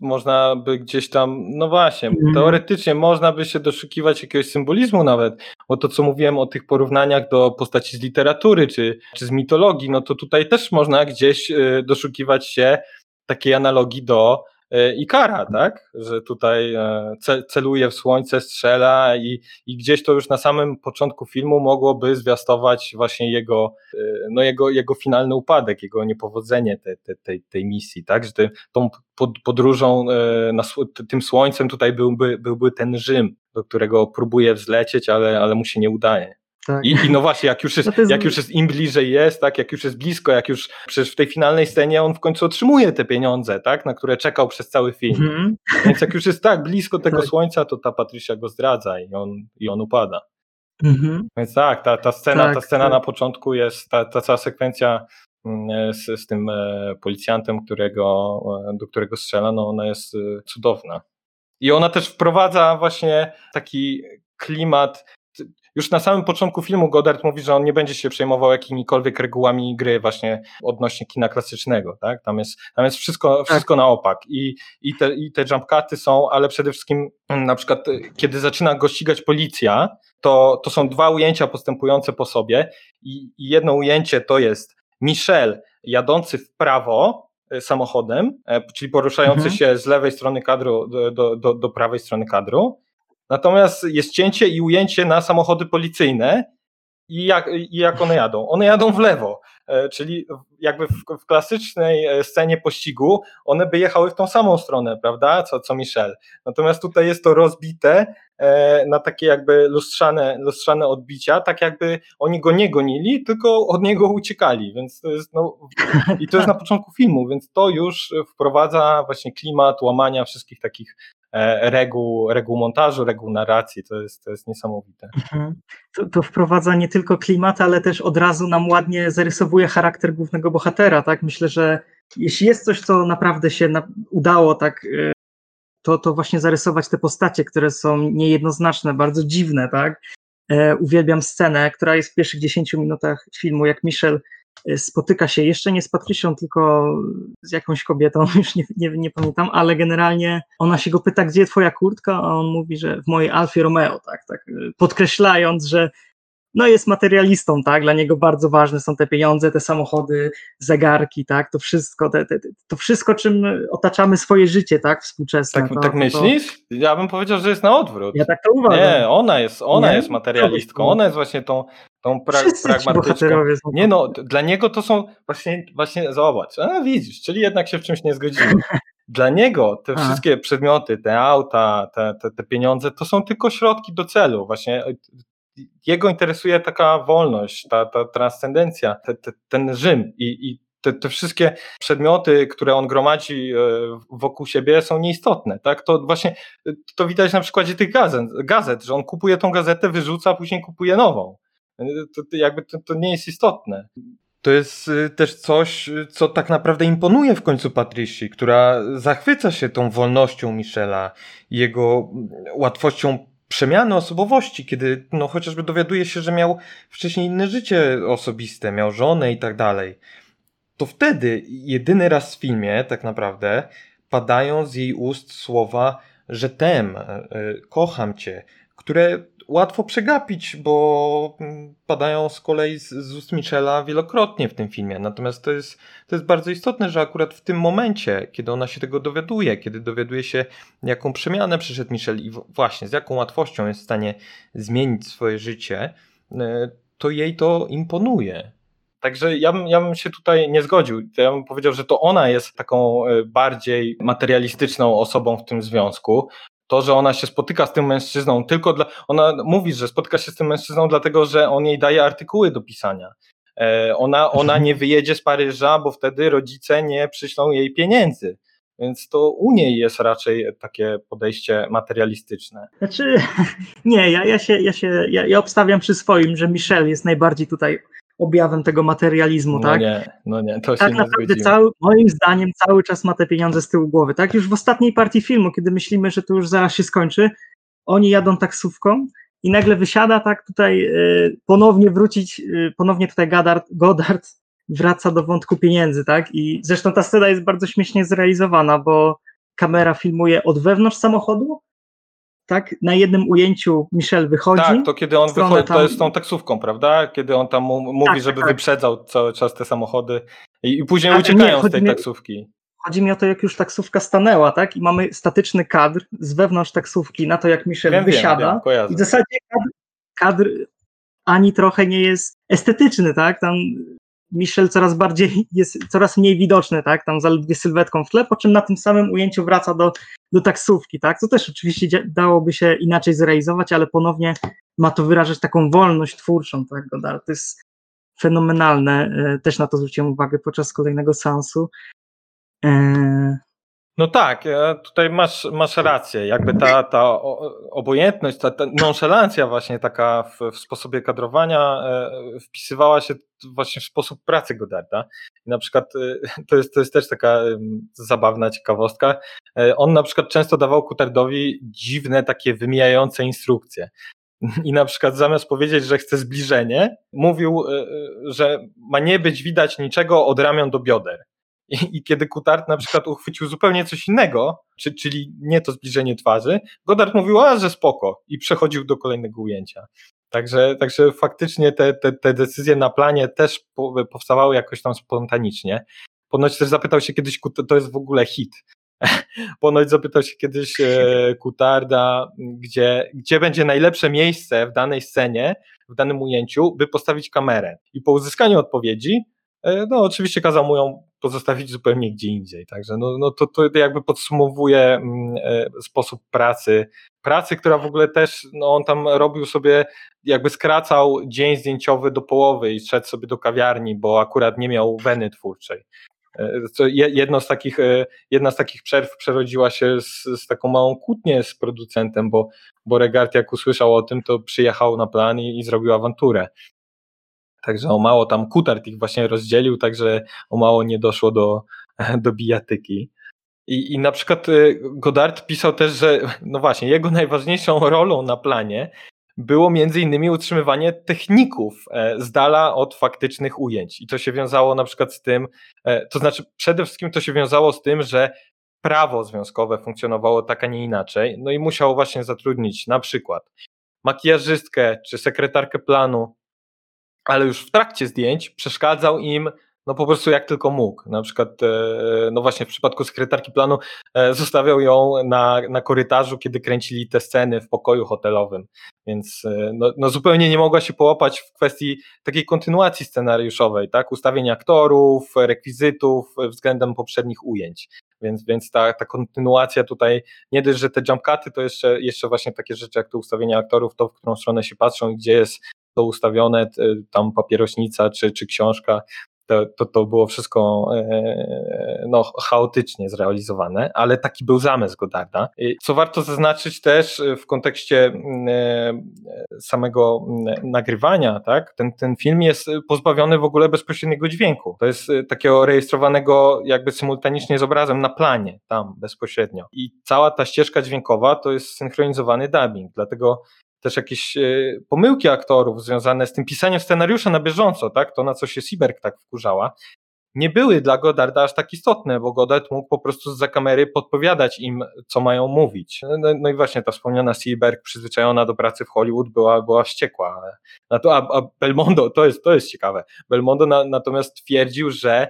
[SPEAKER 1] można by gdzieś tam, no właśnie, mm. teoretycznie można by się doszukiwać jakiegoś symbolizmu nawet, bo to co mówiłem o tych porównaniach do postaci z literatury czy, czy z mitologii, no to tutaj też można gdzieś y, doszukiwać się takiej analogii do E, Ikara, tak? Że tutaj e, celuje w słońce, strzela i, i gdzieś to już na samym początku filmu mogłoby zwiastować właśnie jego, e, no jego, jego finalny upadek, jego niepowodzenie te, te, tej, tej misji, tak? Że tą podróżą na, tym słońcem tutaj byłby, byłby ten Rzym, do którego próbuje wzlecieć, ale, ale mu się nie udaje. Tak. I, I, no właśnie, jak już, jest, no jest... jak już jest im bliżej jest, tak, jak już jest blisko, jak już przecież w tej finalnej scenie on w końcu otrzymuje te pieniądze, tak, na które czekał przez cały film. Mm. Więc jak już jest tak blisko [LAUGHS] tego tak. słońca, to ta Patrycja go zdradza i on, i on upada. Mm-hmm. Więc tak, ta, ta scena, tak, ta scena tak. na początku jest, ta, ta cała sekwencja mm, z, z tym e, policjantem, którego, e, do którego strzela, no ona jest e, cudowna. I ona też wprowadza właśnie taki klimat już na samym początku filmu Goddard mówi, że on nie będzie się przejmował jakimikolwiek regułami gry właśnie odnośnie kina klasycznego, tak? Tam jest, tam jest wszystko, tak. wszystko na opak I, i, te, i te jump cuty są, ale przede wszystkim mm, na przykład kiedy zaczyna go ścigać policja, to, to są dwa ujęcia postępujące po sobie i, i jedno ujęcie to jest Michel jadący w prawo e, samochodem, e, czyli poruszający mhm. się z lewej strony kadru do, do, do prawej strony kadru Natomiast jest cięcie i ujęcie na samochody policyjne i jak, i jak one jadą. One jadą w lewo, e, czyli jakby w, w, klasycznej e, scenie pościgu one by jechały w tą samą stronę, prawda, co, co Michel. Natomiast tutaj jest to rozbite e, na takie jakby lustrzane, lustrzane odbicia, tak jakby oni go nie gonili, tylko od niego uciekali, więc to jest, no, i to jest na [LAUGHS] początku filmu, więc to już wprowadza właśnie klimat łamania wszystkich takich reguł, reguł montażu, reguł narracji, to jest, to jest niesamowite. Mhm.
[SPEAKER 2] To, to, wprowadza nie tylko klimat, ale też od razu nam ładnie zarysowuje charakter głównego bohatera, tak? Myślę, że jeśli jest coś, co naprawdę się na, udało tak e, to, to właśnie zarysować te postacie, które są niejednoznaczne, bardzo dziwne, tak? E, uwielbiam scenę, która jest w pierwszych 10 minutach filmu, jak Michel spotyka się jeszcze nie z Patrycją, tylko z jakąś kobietą, [LAUGHS] już nie, nie, nie, pamiętam, ale generalnie ona się go pyta, gdzie twoja kurtka, a on mówi, że w mojej Alfie Romeo, tak, tak, y, podkreślając, że no jest materialistą, tak, dla niego bardzo ważne są te pieniądze, te samochody, zegarki, tak, to wszystko, te, te, to wszystko, czym otaczamy swoje życie, tak, współczesne.
[SPEAKER 1] Tak, to, tak myślisz? To... Ja bym powiedział, że jest na odwrót.
[SPEAKER 2] Ja tak to uważam.
[SPEAKER 1] Nie, ona jest, ona nie? jest materialistką, ona jest właśnie tą, tą pra pragmatyczką. Nie no, dla niego to są właśnie, właśnie zobacz, a widzisz, czyli jednak się w czymś nie zgodzimy. [LAUGHS] Dla niego te a. wszystkie przedmioty, te auta, te, te, te pieniądze, to są tylko środki do celu. Właśnie jego interesuje taka wolność, ta, ta transcendencja, te, te, ten Rzym i, i te, te, wszystkie przedmioty, które on gromadzi e, wokół siebie są nieistotne. Tak? To właśnie to widać na przykładzie tych gazet, gazet że on kupuje tą gazetę, wyrzuca, a później kupuje nową. To, to jakby to, to nie jest istotne. To jest e, też coś, co tak naprawdę imponuje w końcu Patrici, która zachwyca się tą wolnością Michela, jego łatwością przemiany osobowości, kiedy no chociażby dowiaduje się, że miał wcześniej inne życie osobiste, miał żonę i tak dalej, to wtedy jedyny raz w filmie tak naprawdę padają z jej ust słowa, że tem, e, kocham cię, które łatwo przegapić, bo mm, padają z kolei z, z ust Michela wielokrotnie w tym filmie. Natomiast to jest, to jest bardzo istotne, że akurat w tym momencie, kiedy ona się tego dowiaduje, kiedy dowiaduje się, jaką przemianę przyszedł Michel i właśnie z jaką łatwością jest w stanie zmienić swoje życie, e, to jej to imponuje. Także ja bym, ja bym się tutaj nie zgodził. Ja bym powiedział, że to ona jest taką e, bardziej materialistyczną osobą w tym związku, to, że ona się spotyka z tym mężczyzną tylko dla. Ona mówi, że spotyka się z tym mężczyzną, dlatego że on jej daje artykuły do pisania. E, ona, ona nie wyjedzie z Paryża, bo wtedy rodzice nie przyślą jej pieniędzy. Więc to u niej jest raczej takie podejście materialistyczne.
[SPEAKER 2] Znaczy, [LAUGHS] nie, ja, ja się, ja się ja, ja obstawiam przy swoim, że Michelle jest najbardziej tutaj objawem tego materializmu,
[SPEAKER 1] no
[SPEAKER 2] tak?
[SPEAKER 1] Nie, no nie, to się
[SPEAKER 2] tak
[SPEAKER 1] nie
[SPEAKER 2] naprawdę cały, moim zdaniem cały czas ma te pieniądze z tyłu głowy, tak? Już w ostatniej partii filmu, kiedy myślimy, że to już zaraz się skończy, oni jadą taksówką i nagle wysiada tak tutaj y, ponownie wrócić, y, ponownie tutaj Goddard, Goddard wraca do wątku pieniędzy, tak? I zresztą ta scena jest bardzo śmiesznie zrealizowana, bo kamera filmuje od wewnątrz samochodu, tak? Na jednym ujęciu Michel wychodzi.
[SPEAKER 1] Tak, to kiedy on wychodzi, tam... to jest tą taksówką, prawda? Kiedy on tam mówi, tak, żeby tak. wyprzedzał cały czas te samochody i, i później tak, uciekają nie, z tej mi, taksówki.
[SPEAKER 2] Chodzi mi o to, jak już taksówka stanęła, tak? I mamy statyczny kadr z wewnątrz taksówki na to, jak Michel wiem, wysiada. Wiem, wiem, I w zasadzie kadr, kadr ani trochę nie jest estetyczny, tak? Tam Michel coraz bardziej jest coraz mniej widoczny, tak? Tam zaledwie sylwetką w tle, po czym na tym samym ujęciu wraca do, do taksówki, tak? Co też oczywiście dałoby się inaczej zrealizować, ale ponownie ma to wyrażać taką wolność twórczą, tak? Godard. To jest fenomenalne. E, też na to zwróciłem uwagę podczas kolejnego seansu.
[SPEAKER 1] E, no tak, e, tutaj masz, masz rację. Jakby ta, ta obojętność, ta, ta nonszalancja właśnie taka w, w sposobie kadrowania wpisywała się właśnie w sposób pracy Godarda. Na przykład to jest, to jest też taka zabawna ciekawostka. On na przykład często dawał Kutardowi dziwne takie wymijające instrukcje. [LAUGHS] i na przykład zamiast powiedzieć, że chce zbliżenie, mówił, e, e, że ma nie być widać niczego od ramion do bioder. I, i kiedy Kutart na przykład uchwycił zupełnie coś innego, czy, czyli nie to zbliżenie twarzy, Godard mówił, a że spoko i przechodził do kolejnego ujęcia. Także, także faktycznie te, te, te decyzje na planie też powstawały jakoś tam spontanicznie. Ponoć też zapytał się kiedyś, to jest w ogóle hit, [LAUGHS] Ponoć zapytał się kiedyś e, Kutarda, gdzie, gdzie będzie najlepsze miejsce w danej scenie, w danym ujęciu, by postawić kamerę. I po uzyskaniu odpowiedzi, e, no oczywiście kazał mu ją pozostawić zupełnie gdzie indziej. Także no, no to, to jakby podsumowuje mm, e, sposób pracy. Pracy, która w ogóle też, no on tam robił sobie, jakby skracał dzień zdjęciowy do połowy i szedł sobie do kawiarni, bo akurat nie miał weny twórczej. E, jedno z takich, e, jedna z takich przerw przerodziła się z, z taką małą kłótnię z producentem, bo, bo Regard jak usłyszał o tym, to przyjechał na plan i, i zrobił awanturę. Także o mało tam Kutart ich właśnie rozdzielił, także o mało nie doszło do, [LAUGHS] do bijatyki. I, I na przykład e, Godard pisał też, że no właśnie, jego najważniejszą rolą na planie było między innymi utrzymywanie techników e, z dala od faktycznych ujęć. I to się wiązało na przykład z tym, e, to znaczy przede wszystkim to się wiązało z tym, że prawo związkowe funkcjonowało tak, a nie inaczej, no i musiało właśnie zatrudnić na przykład makijażystkę czy sekretarkę planu, ale już w trakcie zdjęć przeszkadzał im no po prostu jak tylko mógł. Na przykład, e, no właśnie w przypadku sekretarki planu e, zostawiał ją na, na korytarzu, kiedy kręcili te sceny w pokoju hotelowym, więc e, no, no zupełnie nie mogła się połapać w kwestii takiej kontynuacji scenariuszowej, tak, ustawień aktorów, rekwizytów względem poprzednich ujęć. Więc, więc ta, ta kontynuacja tutaj, nie dość, że te jump cuty, to jeszcze, jeszcze właśnie takie rzeczy jak to ustawienie aktorów, to w którą stronę się patrzą i gdzie jest to ustawione, tam papierośnica czy, czy książka, to, to, to było wszystko e, no, chaotycznie zrealizowane, ale taki był zamysł Godarda. Co warto zaznaczyć też w kontekście e, samego nagrywania, tak? ten, ten film jest pozbawiony w ogóle bezpośredniego dźwięku. To jest e, takiego rejestrowanego jakby symultanicznie z obrazem na planie, tam bezpośrednio. I cała ta ścieżka dźwiękowa to jest synchronizowany dubbing, dlatego też jakieś e, pomyłki aktorów związane z tym pisaniem scenariusza na bieżąco, tak, to na co się Sieberg tak wkurzała, nie były dla Godarda aż tak istotne, bo Godard mógł po prostu za kamery podpowiadać im, co mają mówić. No, no, no i właśnie ta wspomniana Seaberg, przyzwyczajona do pracy w Hollywood, była, była wściekła. Na to, a, a Belmondo, to jest, to jest ciekawe, Belmondo na, natomiast twierdził, że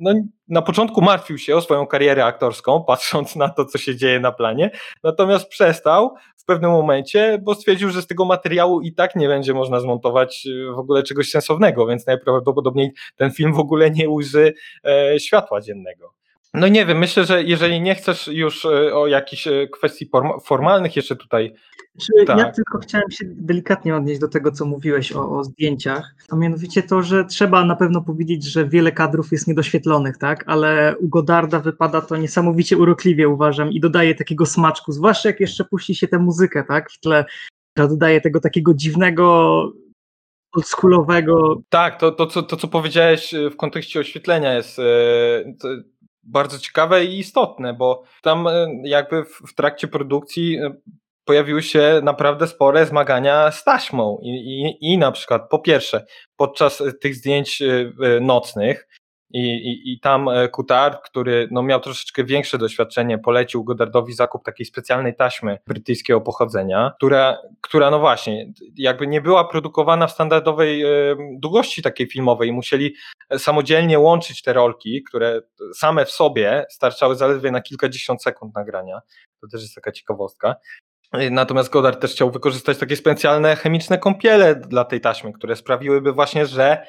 [SPEAKER 1] no, na początku martwił się o swoją karierę aktorską, [LAUGHS] patrząc na to, co się dzieje na planie, natomiast przestał pewnym momencie, bo stwierdził, że z tego materiału i tak nie będzie można zmontować y, w ogóle czegoś sensownego, więc najprawdopodobniej ten film w ogóle nie ujrzy e, światła dziennego. No nie wiem, myślę, że jeżeli nie chcesz już e, o jakichś e, kwestii formalnych jeszcze tutaj.
[SPEAKER 2] Czy tak. Ja tylko chciałem się delikatnie odnieść do tego, co mówiłeś o, o, zdjęciach, a mianowicie to, że trzeba na pewno powiedzieć, że wiele kadrów jest niedoświetlonych, tak, ale u Godarda wypada to niesamowicie urokliwie, uważam, i dodaje takiego smaczku, zwłaszcza jak jeszcze puści się tę muzykę, tak, w tle, która dodaje tego takiego dziwnego oldschoolowego.
[SPEAKER 1] Tak, to, to, co, to co powiedziałeś w kontekście oświetlenia jest to bardzo ciekawe i istotne, bo tam e, jakby w, trakcie produkcji e, pojawiły się naprawdę spore zmagania z taśmą i, i, i na przykład po pierwsze podczas tych zdjęć e, nocnych i, i, I tam Kutar, który no, miał troszeczkę większe doświadczenie, polecił Godardowi zakup takiej specjalnej taśmy brytyjskiego pochodzenia, która, która no właśnie, jakby nie była produkowana w standardowej e, długości takiej filmowej. Musieli samodzielnie łączyć te rolki, które same w sobie starczały zaledwie na kilkadziesiąt sekund nagrania. To też jest taka ciekawostka. Natomiast Godard też chciał wykorzystać takie specjalne chemiczne kąpiele dla tej taśmy, które sprawiłyby właśnie, że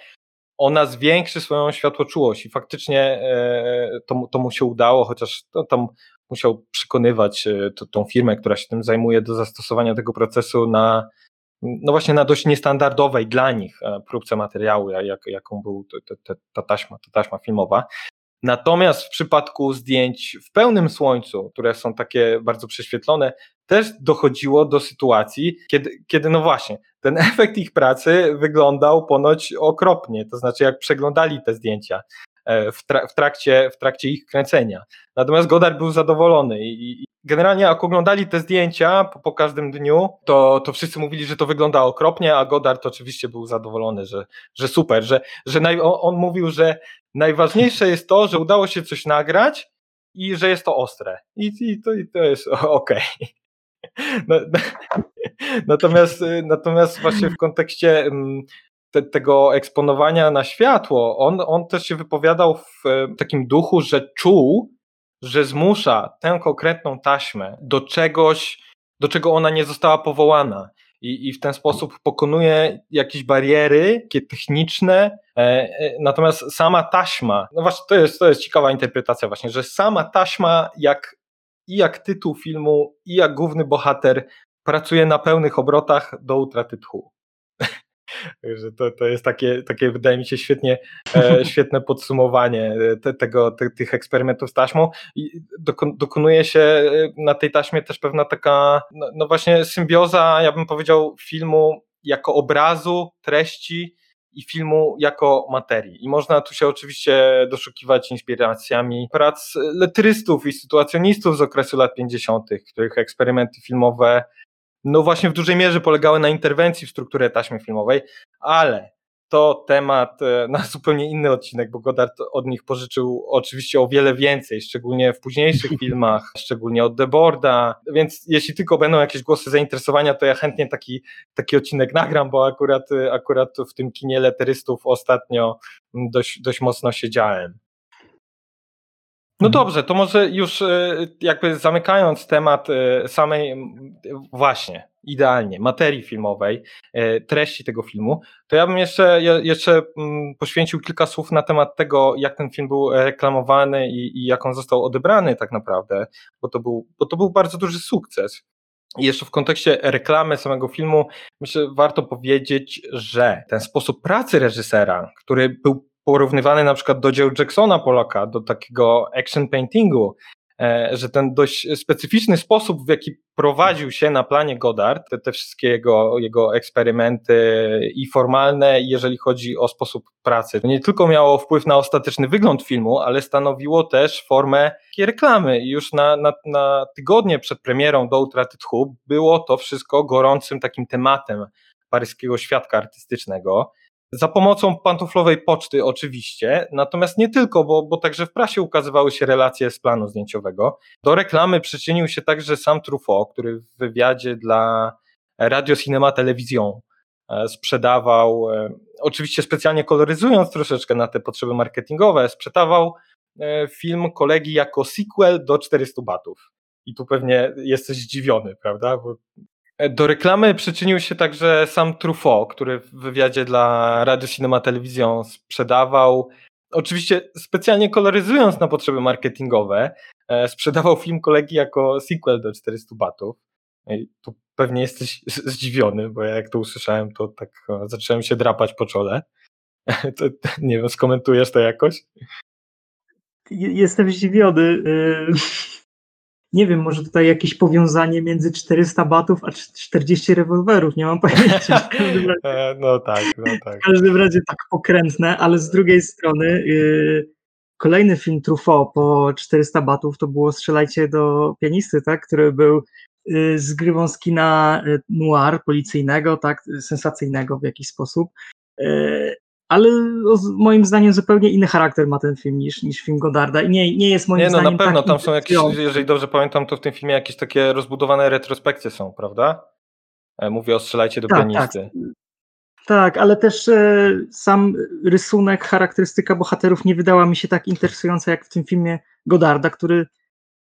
[SPEAKER 1] ona zwiększy swoją światłoczułość i faktycznie e, to, to mu się udało, chociaż to, tam musiał przekonywać e, to, tą firmę, która się tym zajmuje do zastosowania tego procesu na no właśnie na dość niestandardowej dla nich e, próbce materiału, jak, jaką był ta taśma, ta taśma filmowa. Natomiast w przypadku zdjęć w pełnym słońcu, które są takie bardzo prześwietlone, też dochodziło do sytuacji, kiedy, kiedy no właśnie, ten [LAUGHS] efekt ich pracy wyglądał ponoć okropnie. To znaczy, jak przeglądali te zdjęcia e, w, tra w, trakcie, w trakcie ich kręcenia. Natomiast Godard był zadowolony i generalnie jak oglądali te zdjęcia po, po, każdym dniu, to, to wszyscy mówili, że to wygląda okropnie, a Godard oczywiście był zadowolony, że, że super, że, że naj, on, mówił, że najważniejsze jest to, że udało się coś nagrać i że jest to ostre. I, i, to, i to jest [LAUGHS] okej. Okay. No, [LAUGHS] natomiast, natomiast właśnie w kontekście mm, te, tego eksponowania na światło, on, on też się wypowiadał w takim duchu, że czuł, że zmusza tę konkretną taśmę do czegoś, do czego ona nie została powołana. I, i w ten sposób pokonuje jakieś bariery takie techniczne, e, e, natomiast sama taśma, no właśnie to jest, to jest ciekawa interpretacja właśnie, że sama taśma jak, i jak tytuł filmu, i jak główny bohater pracuje na pełnych obrotach do utraty tchu. Także to, to jest takie, takie, wydaje mi się, świetnie, e, [LAUGHS] świetne podsumowanie e, te, tego, te, tych eksperymentów z taśmą. I dokonuje się e, na tej taśmie też pewna taka, no, no właśnie symbioza, ja bym powiedział, filmu jako obrazu, treści i filmu jako materii. I można tu się oczywiście doszukiwać inspiracjami prac letrystów i sytuacjonistów z okresu lat 50., których eksperymenty filmowe no właśnie w dużej mierze polegały na interwencji w strukturę taśmy filmowej, ale to temat e, [LAUGHS] na zupełnie inny odcinek, bo Godard od nich pożyczył oczywiście o wiele więcej, szczególnie w późniejszych [LAUGHS] filmach, szczególnie od Deborda, więc jeśli tylko będą jakieś głosy zainteresowania, to ja chętnie taki, taki odcinek nagram, bo akurat, akurat w tym kinie leterystów ostatnio dość, dość mocno siedziałem. No dobrze, to może już e, jakby zamykając temat e, samej właśnie, idealnie, materii filmowej, e, treści tego filmu, to ja bym jeszcze, jeszcze poświęcił kilka słów na temat tego, jak ten film był reklamowany i, i jak on został odebrany tak naprawdę, bo to był, bo to był bardzo duży sukces. I jeszcze w kontekście reklamy samego filmu, myślę, warto powiedzieć, że ten sposób pracy reżysera, który był porównywany na przykład do dzieł Jacksona Polaka, do takiego action paintingu, e, że ten dość specyficzny sposób, w jaki prowadził się na planie Godard, te, te wszystkie jego, jego eksperymenty i formalne, jeżeli chodzi o sposób pracy, nie tylko miało wpływ na ostateczny wygląd filmu, ale stanowiło też formę reklamy. I już na, na, na tygodnie przed premierą do utraty tchu było to wszystko gorącym takim tematem paryskiego świadka artystycznego. Za pomocą pantoflowej poczty oczywiście, natomiast nie tylko, bo, bo także w prasie ukazywały się relacje z planu zdjęciowego. Do reklamy przyczynił się także sam Truffaut, który w wywiadzie dla Radio Cinema Television e, sprzedawał, e, oczywiście specjalnie koloryzując troszeczkę na te potrzeby marketingowe, sprzedawał e, film kolegi jako sequel do 400 batów. I tu pewnie jesteś zdziwiony, prawda? Bo do reklamy przyczynił się także sam Truffaut, który w wywiadzie dla Radio Cinema Telewizją sprzedawał, oczywiście specjalnie koloryzując na potrzeby marketingowe, e, sprzedawał film kolegi jako sequel do 400 batów. I tu pewnie jesteś zdziwiony, bo ja jak to usłyszałem, to tak zacząłem się drapać po czole. [LAUGHS] To, nie wiem, skomentujesz to jakoś?
[SPEAKER 2] Jestem zdziwiony. Y, nie wiem, może tutaj jakieś powiązanie między 400 batów a 40 rewolwerów, nie mam [LAUGHS] pojęcia.
[SPEAKER 1] E, no tak, no [LAUGHS] tak.
[SPEAKER 2] W każdym razie tak pokrętne, ale z drugiej strony yy, kolejny film Truffaut po 400 batów to było Strzelajcie do pianisty, tak, który był yy, z grywą z kina y, noir, policyjnego, tak, sensacyjnego w jakiś sposób. Yy, ale moim zdaniem zupełnie inny charakter ma ten film niż, niż film Godarda i nie, nie jest moim nie, no,
[SPEAKER 1] zdaniem na pewno, tam są jakieś, jeżeli dobrze pamiętam, to w tym filmie jakieś takie rozbudowane retrospekcje są, prawda? E, mówię o strzelajcie do tak, pianisty.
[SPEAKER 2] Tak. tak, ale też e, sam rysunek, charakterystyka bohaterów nie wydała mi się tak interesująca jak w tym filmie Godarda, który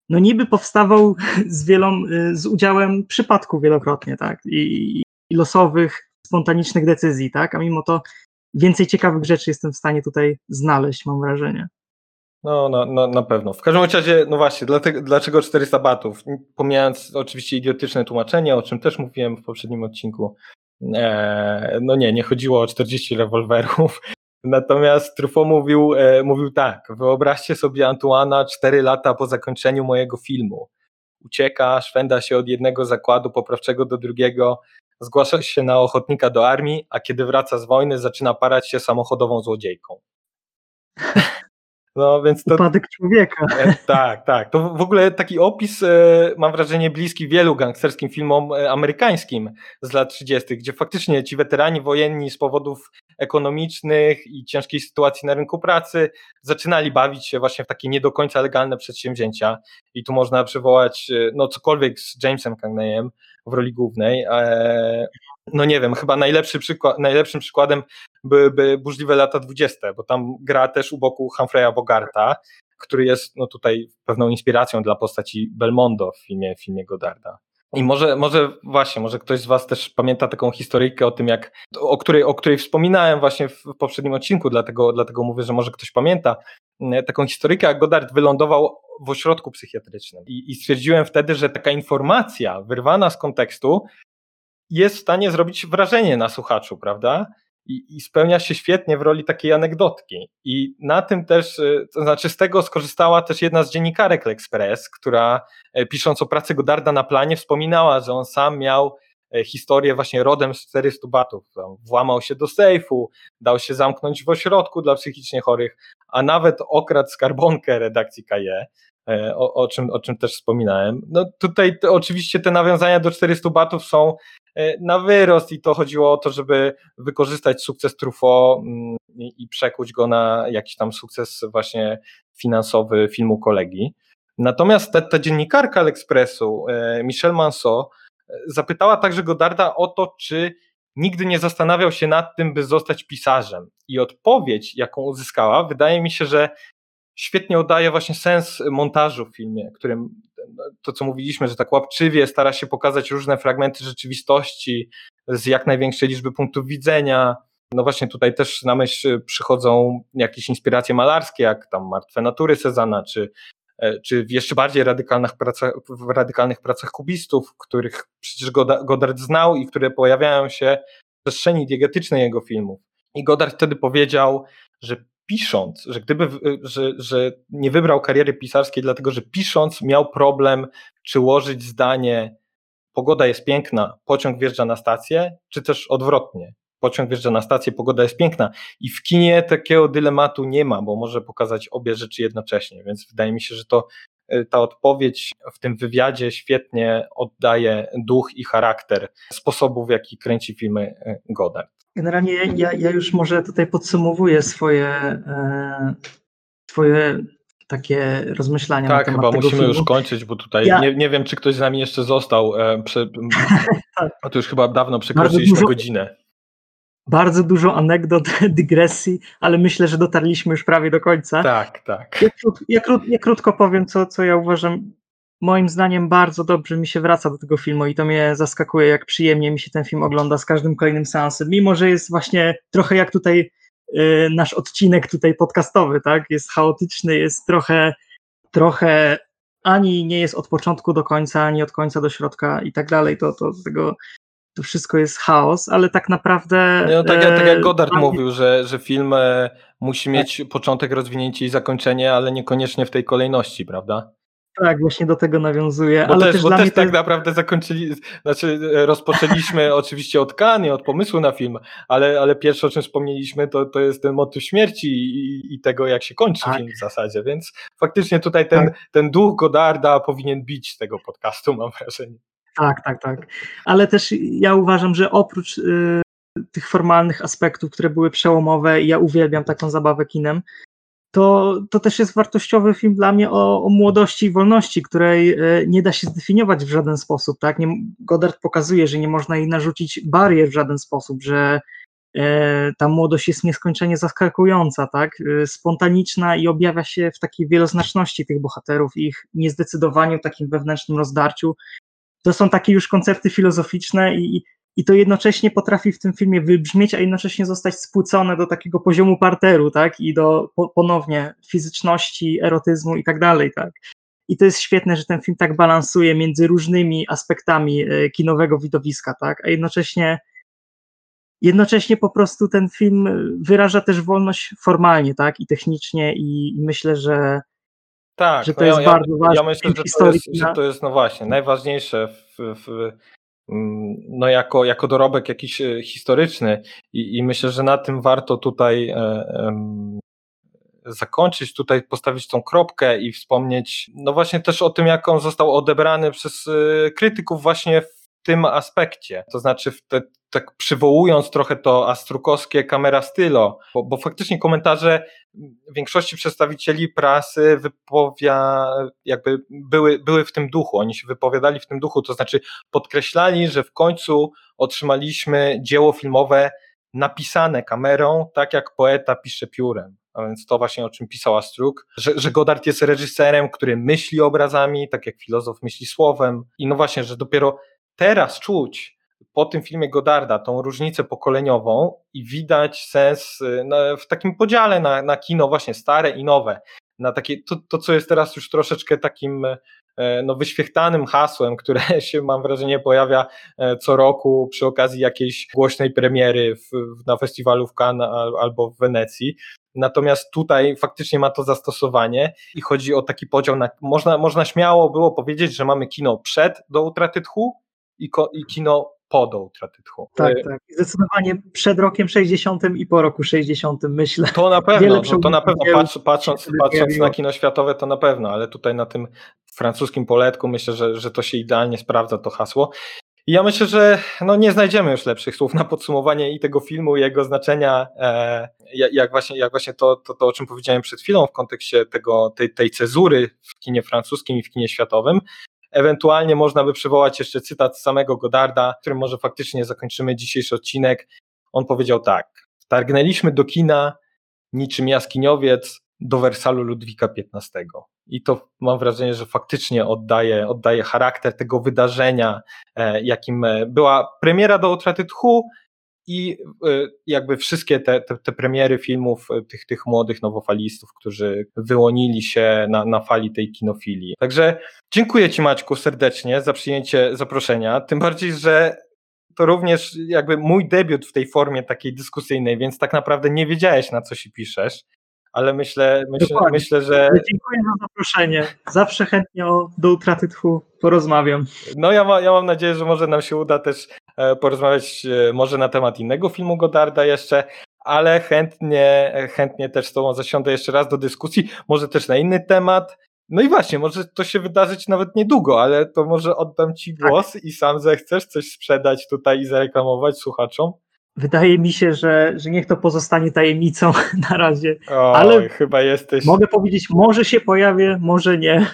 [SPEAKER 2] no niby powstawał [LAUGHS] z wielą, e, z udziałem przypadków wielokrotnie, tak, i, i losowych, spontanicznych decyzji, tak, a mimo to więcej ciekawych rzeczy jestem w stanie tutaj znaleźć, mam wrażenie.
[SPEAKER 1] No, no, no, na pewno. W każdym razie, no właśnie, dlatego, dlaczego 400 batów? Pomijając oczywiście idiotyczne tłumaczenie, o czym też mówiłem w poprzednim odcinku. E, no nie, nie chodziło o 40 rewolwerów. [LAUGHS] Natomiast Truffaut mówił, e, mówił tak, wyobraźcie sobie Antuana 4 lata po zakończeniu mojego filmu. Ucieka, szwenda się od jednego zakładu poprawczego do drugiego, zgłasza się na ochotnika do armii, a kiedy wraca z wojny, zaczyna parać się samochodową złodziejką.
[SPEAKER 2] No, więc to, Upadek człowieka.
[SPEAKER 1] E, tak, tak. To w ogóle taki opis, e, mam wrażenie, bliski wielu gangsterskim filmom e, amerykańskim z lat 30., gdzie faktycznie ci weterani wojenni z powodów ekonomicznych i ciężkiej sytuacji na rynku pracy zaczynali bawić się właśnie w takie nie do końca legalne przedsięwzięcia. I tu można przywołać no cokolwiek z Jamesem Cagneyem w roli głównej. No nie wiem, chyba najlepszy przykład, najlepszym przykładem byłyby burzliwe lata 20, bo tam gra też u boku Humphreya Bogarta, który jest no tutaj pewną inspiracją dla postaci Belmondo w filmie, w filmie Godarda. I może, może właśnie, może ktoś z Was też pamięta taką historyjkę o tym, jak, o której, o której wspominałem właśnie w poprzednim odcinku, dlatego, dlatego mówię, że może ktoś pamięta taką historyjkę, jak Godard wylądował w ośrodku psychiatrycznym. I, I stwierdziłem wtedy, że taka informacja wyrwana z kontekstu jest w stanie zrobić wrażenie na słuchaczu, prawda? i, i, spełnia się świetnie w roli takiej anegdotki. I na tym też, y, to znaczy z tego skorzystała też jedna z dziennikarek L'Express, która e, pisząc o pracy Godarda na planie wspominała, że on sam miał e, historię właśnie rodem z 400 batów. Włamał się do sejfu, dał się zamknąć w ośrodku dla psychicznie chorych, a nawet okradł skarbonkę redakcji KJ. E, o, o, czym, o czym też wspominałem. No tutaj to, oczywiście te nawiązania do 400 batów są e, na wyrost i to chodziło o to, żeby wykorzystać sukces Truffaut mm, i, i przekuć go na jakiś tam sukces właśnie finansowy filmu kolegi. Natomiast ta, ta dziennikarka L'Expressu, e, Michelle Manso, zapytała także Godarda o to, czy nigdy nie zastanawiał się nad tym, by zostać pisarzem. I odpowiedź, jaką uzyskała, wydaje mi się, że świetnie oddaje właśnie sens montażu w filmie, którym to, co mówiliśmy, że tak łapczywie stara się pokazać różne fragmenty rzeczywistości z jak największej liczby punktów widzenia. No właśnie tutaj też na myśl przychodzą jakieś inspiracje malarskie, jak tam Martwe Natury Cezana, czy, czy w jeszcze bardziej radykalnych pracach, w radykalnych pracach kubistów, których przecież Godard znał i które pojawiają się w przestrzeni diegetycznej jego filmów. I Godard wtedy powiedział, że pisząc, że gdyby, że, że nie wybrał kariery pisarskiej, dlatego że pisząc miał problem, czy łożyć zdanie pogoda jest piękna, pociąg wjeżdża na stację, czy też odwrotnie. Pociąg wjeżdża na stację, pogoda jest piękna. I w kinie takiego dylematu nie ma, bo może pokazać obie rzeczy jednocześnie. Więc wydaje mi się, że to y, ta odpowiedź w tym wywiadzie świetnie oddaje duch i charakter sposobu, w jaki kręci filmy y, Godard.
[SPEAKER 2] Generalnie ja, ja już może tutaj podsumowuję swoje, e, swoje takie rozmyślania.
[SPEAKER 1] Tak, chyba musimy filmu. już kończyć, bo tutaj ja... nie, nie wiem, czy ktoś z nami jeszcze został. E, prze... [LAUGHS] tak. to już chyba dawno przekroczyliśmy godzinę.
[SPEAKER 2] Bardzo dużo anegdot, [LAUGHS] dygresji, ale myślę, że dotarliśmy już prawie do końca.
[SPEAKER 1] Tak, tak.
[SPEAKER 2] Ja, ja, krót, ja krótko powiem, co, co ja uważam moim zdaniem bardzo dobrze mi się wraca do tego filmu i to mnie zaskakuje, jak przyjemnie mi się ten film ogląda z każdym kolejnym seansem, mimo że jest właśnie trochę jak tutaj y, nasz odcinek tutaj podcastowy, tak, jest chaotyczny, jest trochę, trochę ani nie jest od początku do końca, ani od końca do środka i tak dalej, to, to tego to wszystko jest chaos, ale tak naprawdę.
[SPEAKER 1] No, tak, tak jak e, Godard mówił, że, że film e, musi mieć tak. początek, rozwinięcie i zakończenie, ale niekoniecznie w tej kolejności, prawda?
[SPEAKER 2] Tak, właśnie do tego nawiązuje.
[SPEAKER 1] Bo
[SPEAKER 2] ale
[SPEAKER 1] też,
[SPEAKER 2] też,
[SPEAKER 1] bo też tak naprawdę zakończyli, znaczy e, rozpoczęliśmy [LAUGHS] oczywiście od Kany, od pomysłu na film, ale, ale pierwsze o czym wspomnieliśmy to, to jest ten motyw śmierci i, i tego jak się kończy tak. film w zasadzie, więc faktycznie tutaj ten, tak. ten duch Godarda powinien bić tego podcastu, mam wrażenie.
[SPEAKER 2] Tak, tak, tak. Ale też ja uważam, że oprócz y, tych formalnych aspektów, które były przełomowe, ja uwielbiam taką zabawę kinem, to, to też jest wartościowy film dla mnie o, o młodości i wolności, której e, nie da się zdefiniować w żaden sposób. Tak? Nie, Godard pokazuje, że nie można jej narzucić barier w żaden sposób, że e, ta młodość jest nieskończenie zaskakująca, tak? E, spontaniczna i objawia się w takiej wieloznaczności tych bohaterów, ich niezdecydowaniu, takim wewnętrznym rozdarciu. To są takie już koncepty filozoficzne i, i to jednocześnie potrafi w tym filmie wybrzmieć, a jednocześnie zostać spłucone do takiego poziomu parteru, tak, i do ponownie fizyczności, erotyzmu i tak dalej, tak. I to jest świetne, że ten film tak balansuje między różnymi aspektami e, kinowego widowiska, tak, a jednocześnie jednocześnie po prostu ten film wyraża też wolność formalnie, tak, i technicznie i, i myślę, że
[SPEAKER 1] tak, że to no jest ja, bardzo ważne. Ja myślę, że to, jest, że to jest, no właśnie, najważniejsze w, w, mm, no jako, jako dorobek jakiś e, historyczny i, i myślę, że na tym warto tutaj e, zakończyć, tutaj postawić tą kropkę i wspomnieć, no właśnie też o tym, jak on został odebrany przez e, krytyków właśnie w tym aspekcie. To znaczy, te, tak przywołując trochę to astrukowskie kamera stylo, bo, bo faktycznie komentarze większości przedstawicieli prasy wypowia, jakby były, były w tym duchu, oni się wypowiadali w tym duchu, to znaczy podkreślali, że w końcu otrzymaliśmy dzieło filmowe napisane kamerą, tak jak poeta pisze piórem. A więc to właśnie o czym pisał Astruk, że, że Godard jest reżyserem, który myśli obrazami, tak jak filozof myśli słowem. I no właśnie, że dopiero teraz czuć po tym filmie Godarda tą różnicę pokoleniową i widać sens y, w takim podziale na, na kino właśnie stare i nowe. Na takie, to, to, co jest teraz już troszeczkę takim e, no, wyświechtanym hasłem, które [LAUGHS] się mam wrażenie pojawia e, co roku przy okazji jakiejś głośnej premiery w, na festiwalu w Cannes albo w Wenecji. Natomiast tutaj faktycznie ma to zastosowanie i chodzi o taki podział na, można, można śmiało było powiedzieć, że mamy kino przed do utraty tchu i, ko, i kino po do utraty tchu.
[SPEAKER 2] Tak, tak. Zdecydowanie przed rokiem 60 i po roku 60 myślę.
[SPEAKER 1] To na pewno, no, to na pewno patrz, patrząc, patrząc na kino światowe to na pewno, ale tutaj na tym francuskim poletku myślę, że, że to się idealnie sprawdza to hasło. I ja myślę, że no nie znajdziemy już lepszych słów na podsumowanie i tego filmu, i jego znaczenia, e, jak właśnie, jak właśnie to, to, to, o czym powiedziałem przed chwilą w kontekście tego, tej, tej cezury w kinie francuskim i w kinie światowym. Ewentualnie można by przywołać jeszcze cytat samego Godarda, którym może faktycznie zakończymy dzisiejszy odcinek. On powiedział tak: Targnęliśmy do kina niczym jaskiniowiec do Wersalu Ludwika XV. I to mam wrażenie, że faktycznie oddaje, oddaje charakter tego wydarzenia, e, jakim e, była premiera do utraty tchu, i e, jakby wszystkie te, te, te, premiery filmów e, tych, tych młodych nowofalistów, którzy wyłonili się na, na fali tej kinofilii. Także dziękuję Ci Maćku serdecznie za przyjęcie zaproszenia, tym bardziej, że to również jakby mój debiut w tej formie takiej dyskusyjnej, więc tak naprawdę nie wiedziałeś na co się piszesz ale myślę, myślę, myślę, że.
[SPEAKER 2] Dziękuję za zaproszenie. Zawsze chętnie o, do utraty tchu porozmawiam.
[SPEAKER 1] No ja, ma, ja mam nadzieję, że może nam się uda też porozmawiać e, może na temat innego filmu Godarda jeszcze, ale chętnie, chętnie też z Tobą zasiądę jeszcze raz do dyskusji, może też na inny temat. No i właśnie, może to się wydarzyć nawet niedługo, ale to może oddam Ci tak. głos tak. i sam zechcesz coś sprzedać tutaj i zareklamować słuchaczom.
[SPEAKER 2] Wydaje mi się, że, że niech to pozostanie tajemnicą [LAUGHS] na razie.
[SPEAKER 1] Oj, ale chyba jesteś.
[SPEAKER 2] Mogę powiedzieć, może się pojawię, może nie.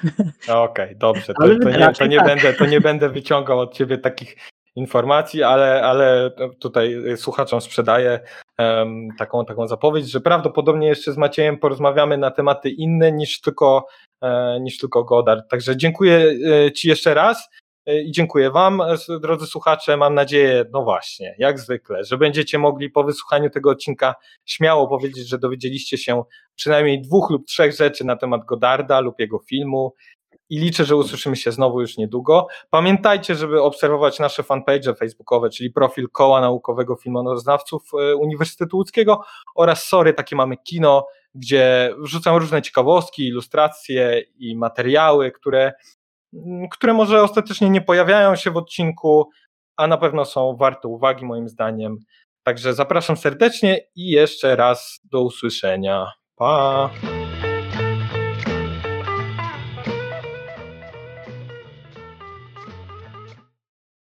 [SPEAKER 1] Okej, okay, dobrze. To, to, nie, to, nie tak. będę, to nie będę wyciągał od ciebie takich informacji, ale, ale tutaj słuchaczom sprzedaję um, taką, taką zapowiedź, że prawdopodobnie jeszcze z Maciejem porozmawiamy na tematy inne niż tylko, e, niż tylko Godard. Także dziękuję e, Ci jeszcze raz. E, I dziękuję Wam, drodzy słuchacze. Mam nadzieję, no właśnie, jak zwykle, że będziecie mogli po wysłuchaniu tego odcinka śmiało powiedzieć, że dowiedzieliście się przynajmniej dwóch lub trzech rzeczy na temat Godarda lub jego filmu. I liczę, że usłyszymy się znowu już niedługo. Pamiętajcie, żeby obserwować nasze fanpage facebookowe, czyli profil Koła Naukowego Filmoznawców e, Uniwersytetu Łódzkiego oraz Sorry, takie mamy kino, gdzie wrzucam różne ciekawostki, ilustracje i materiały, które które może ostatecznie nie pojawiają się w odcinku, a na pewno są warte uwagi moim zdaniem. Także zapraszam serdecznie i jeszcze raz do usłyszenia. Pa!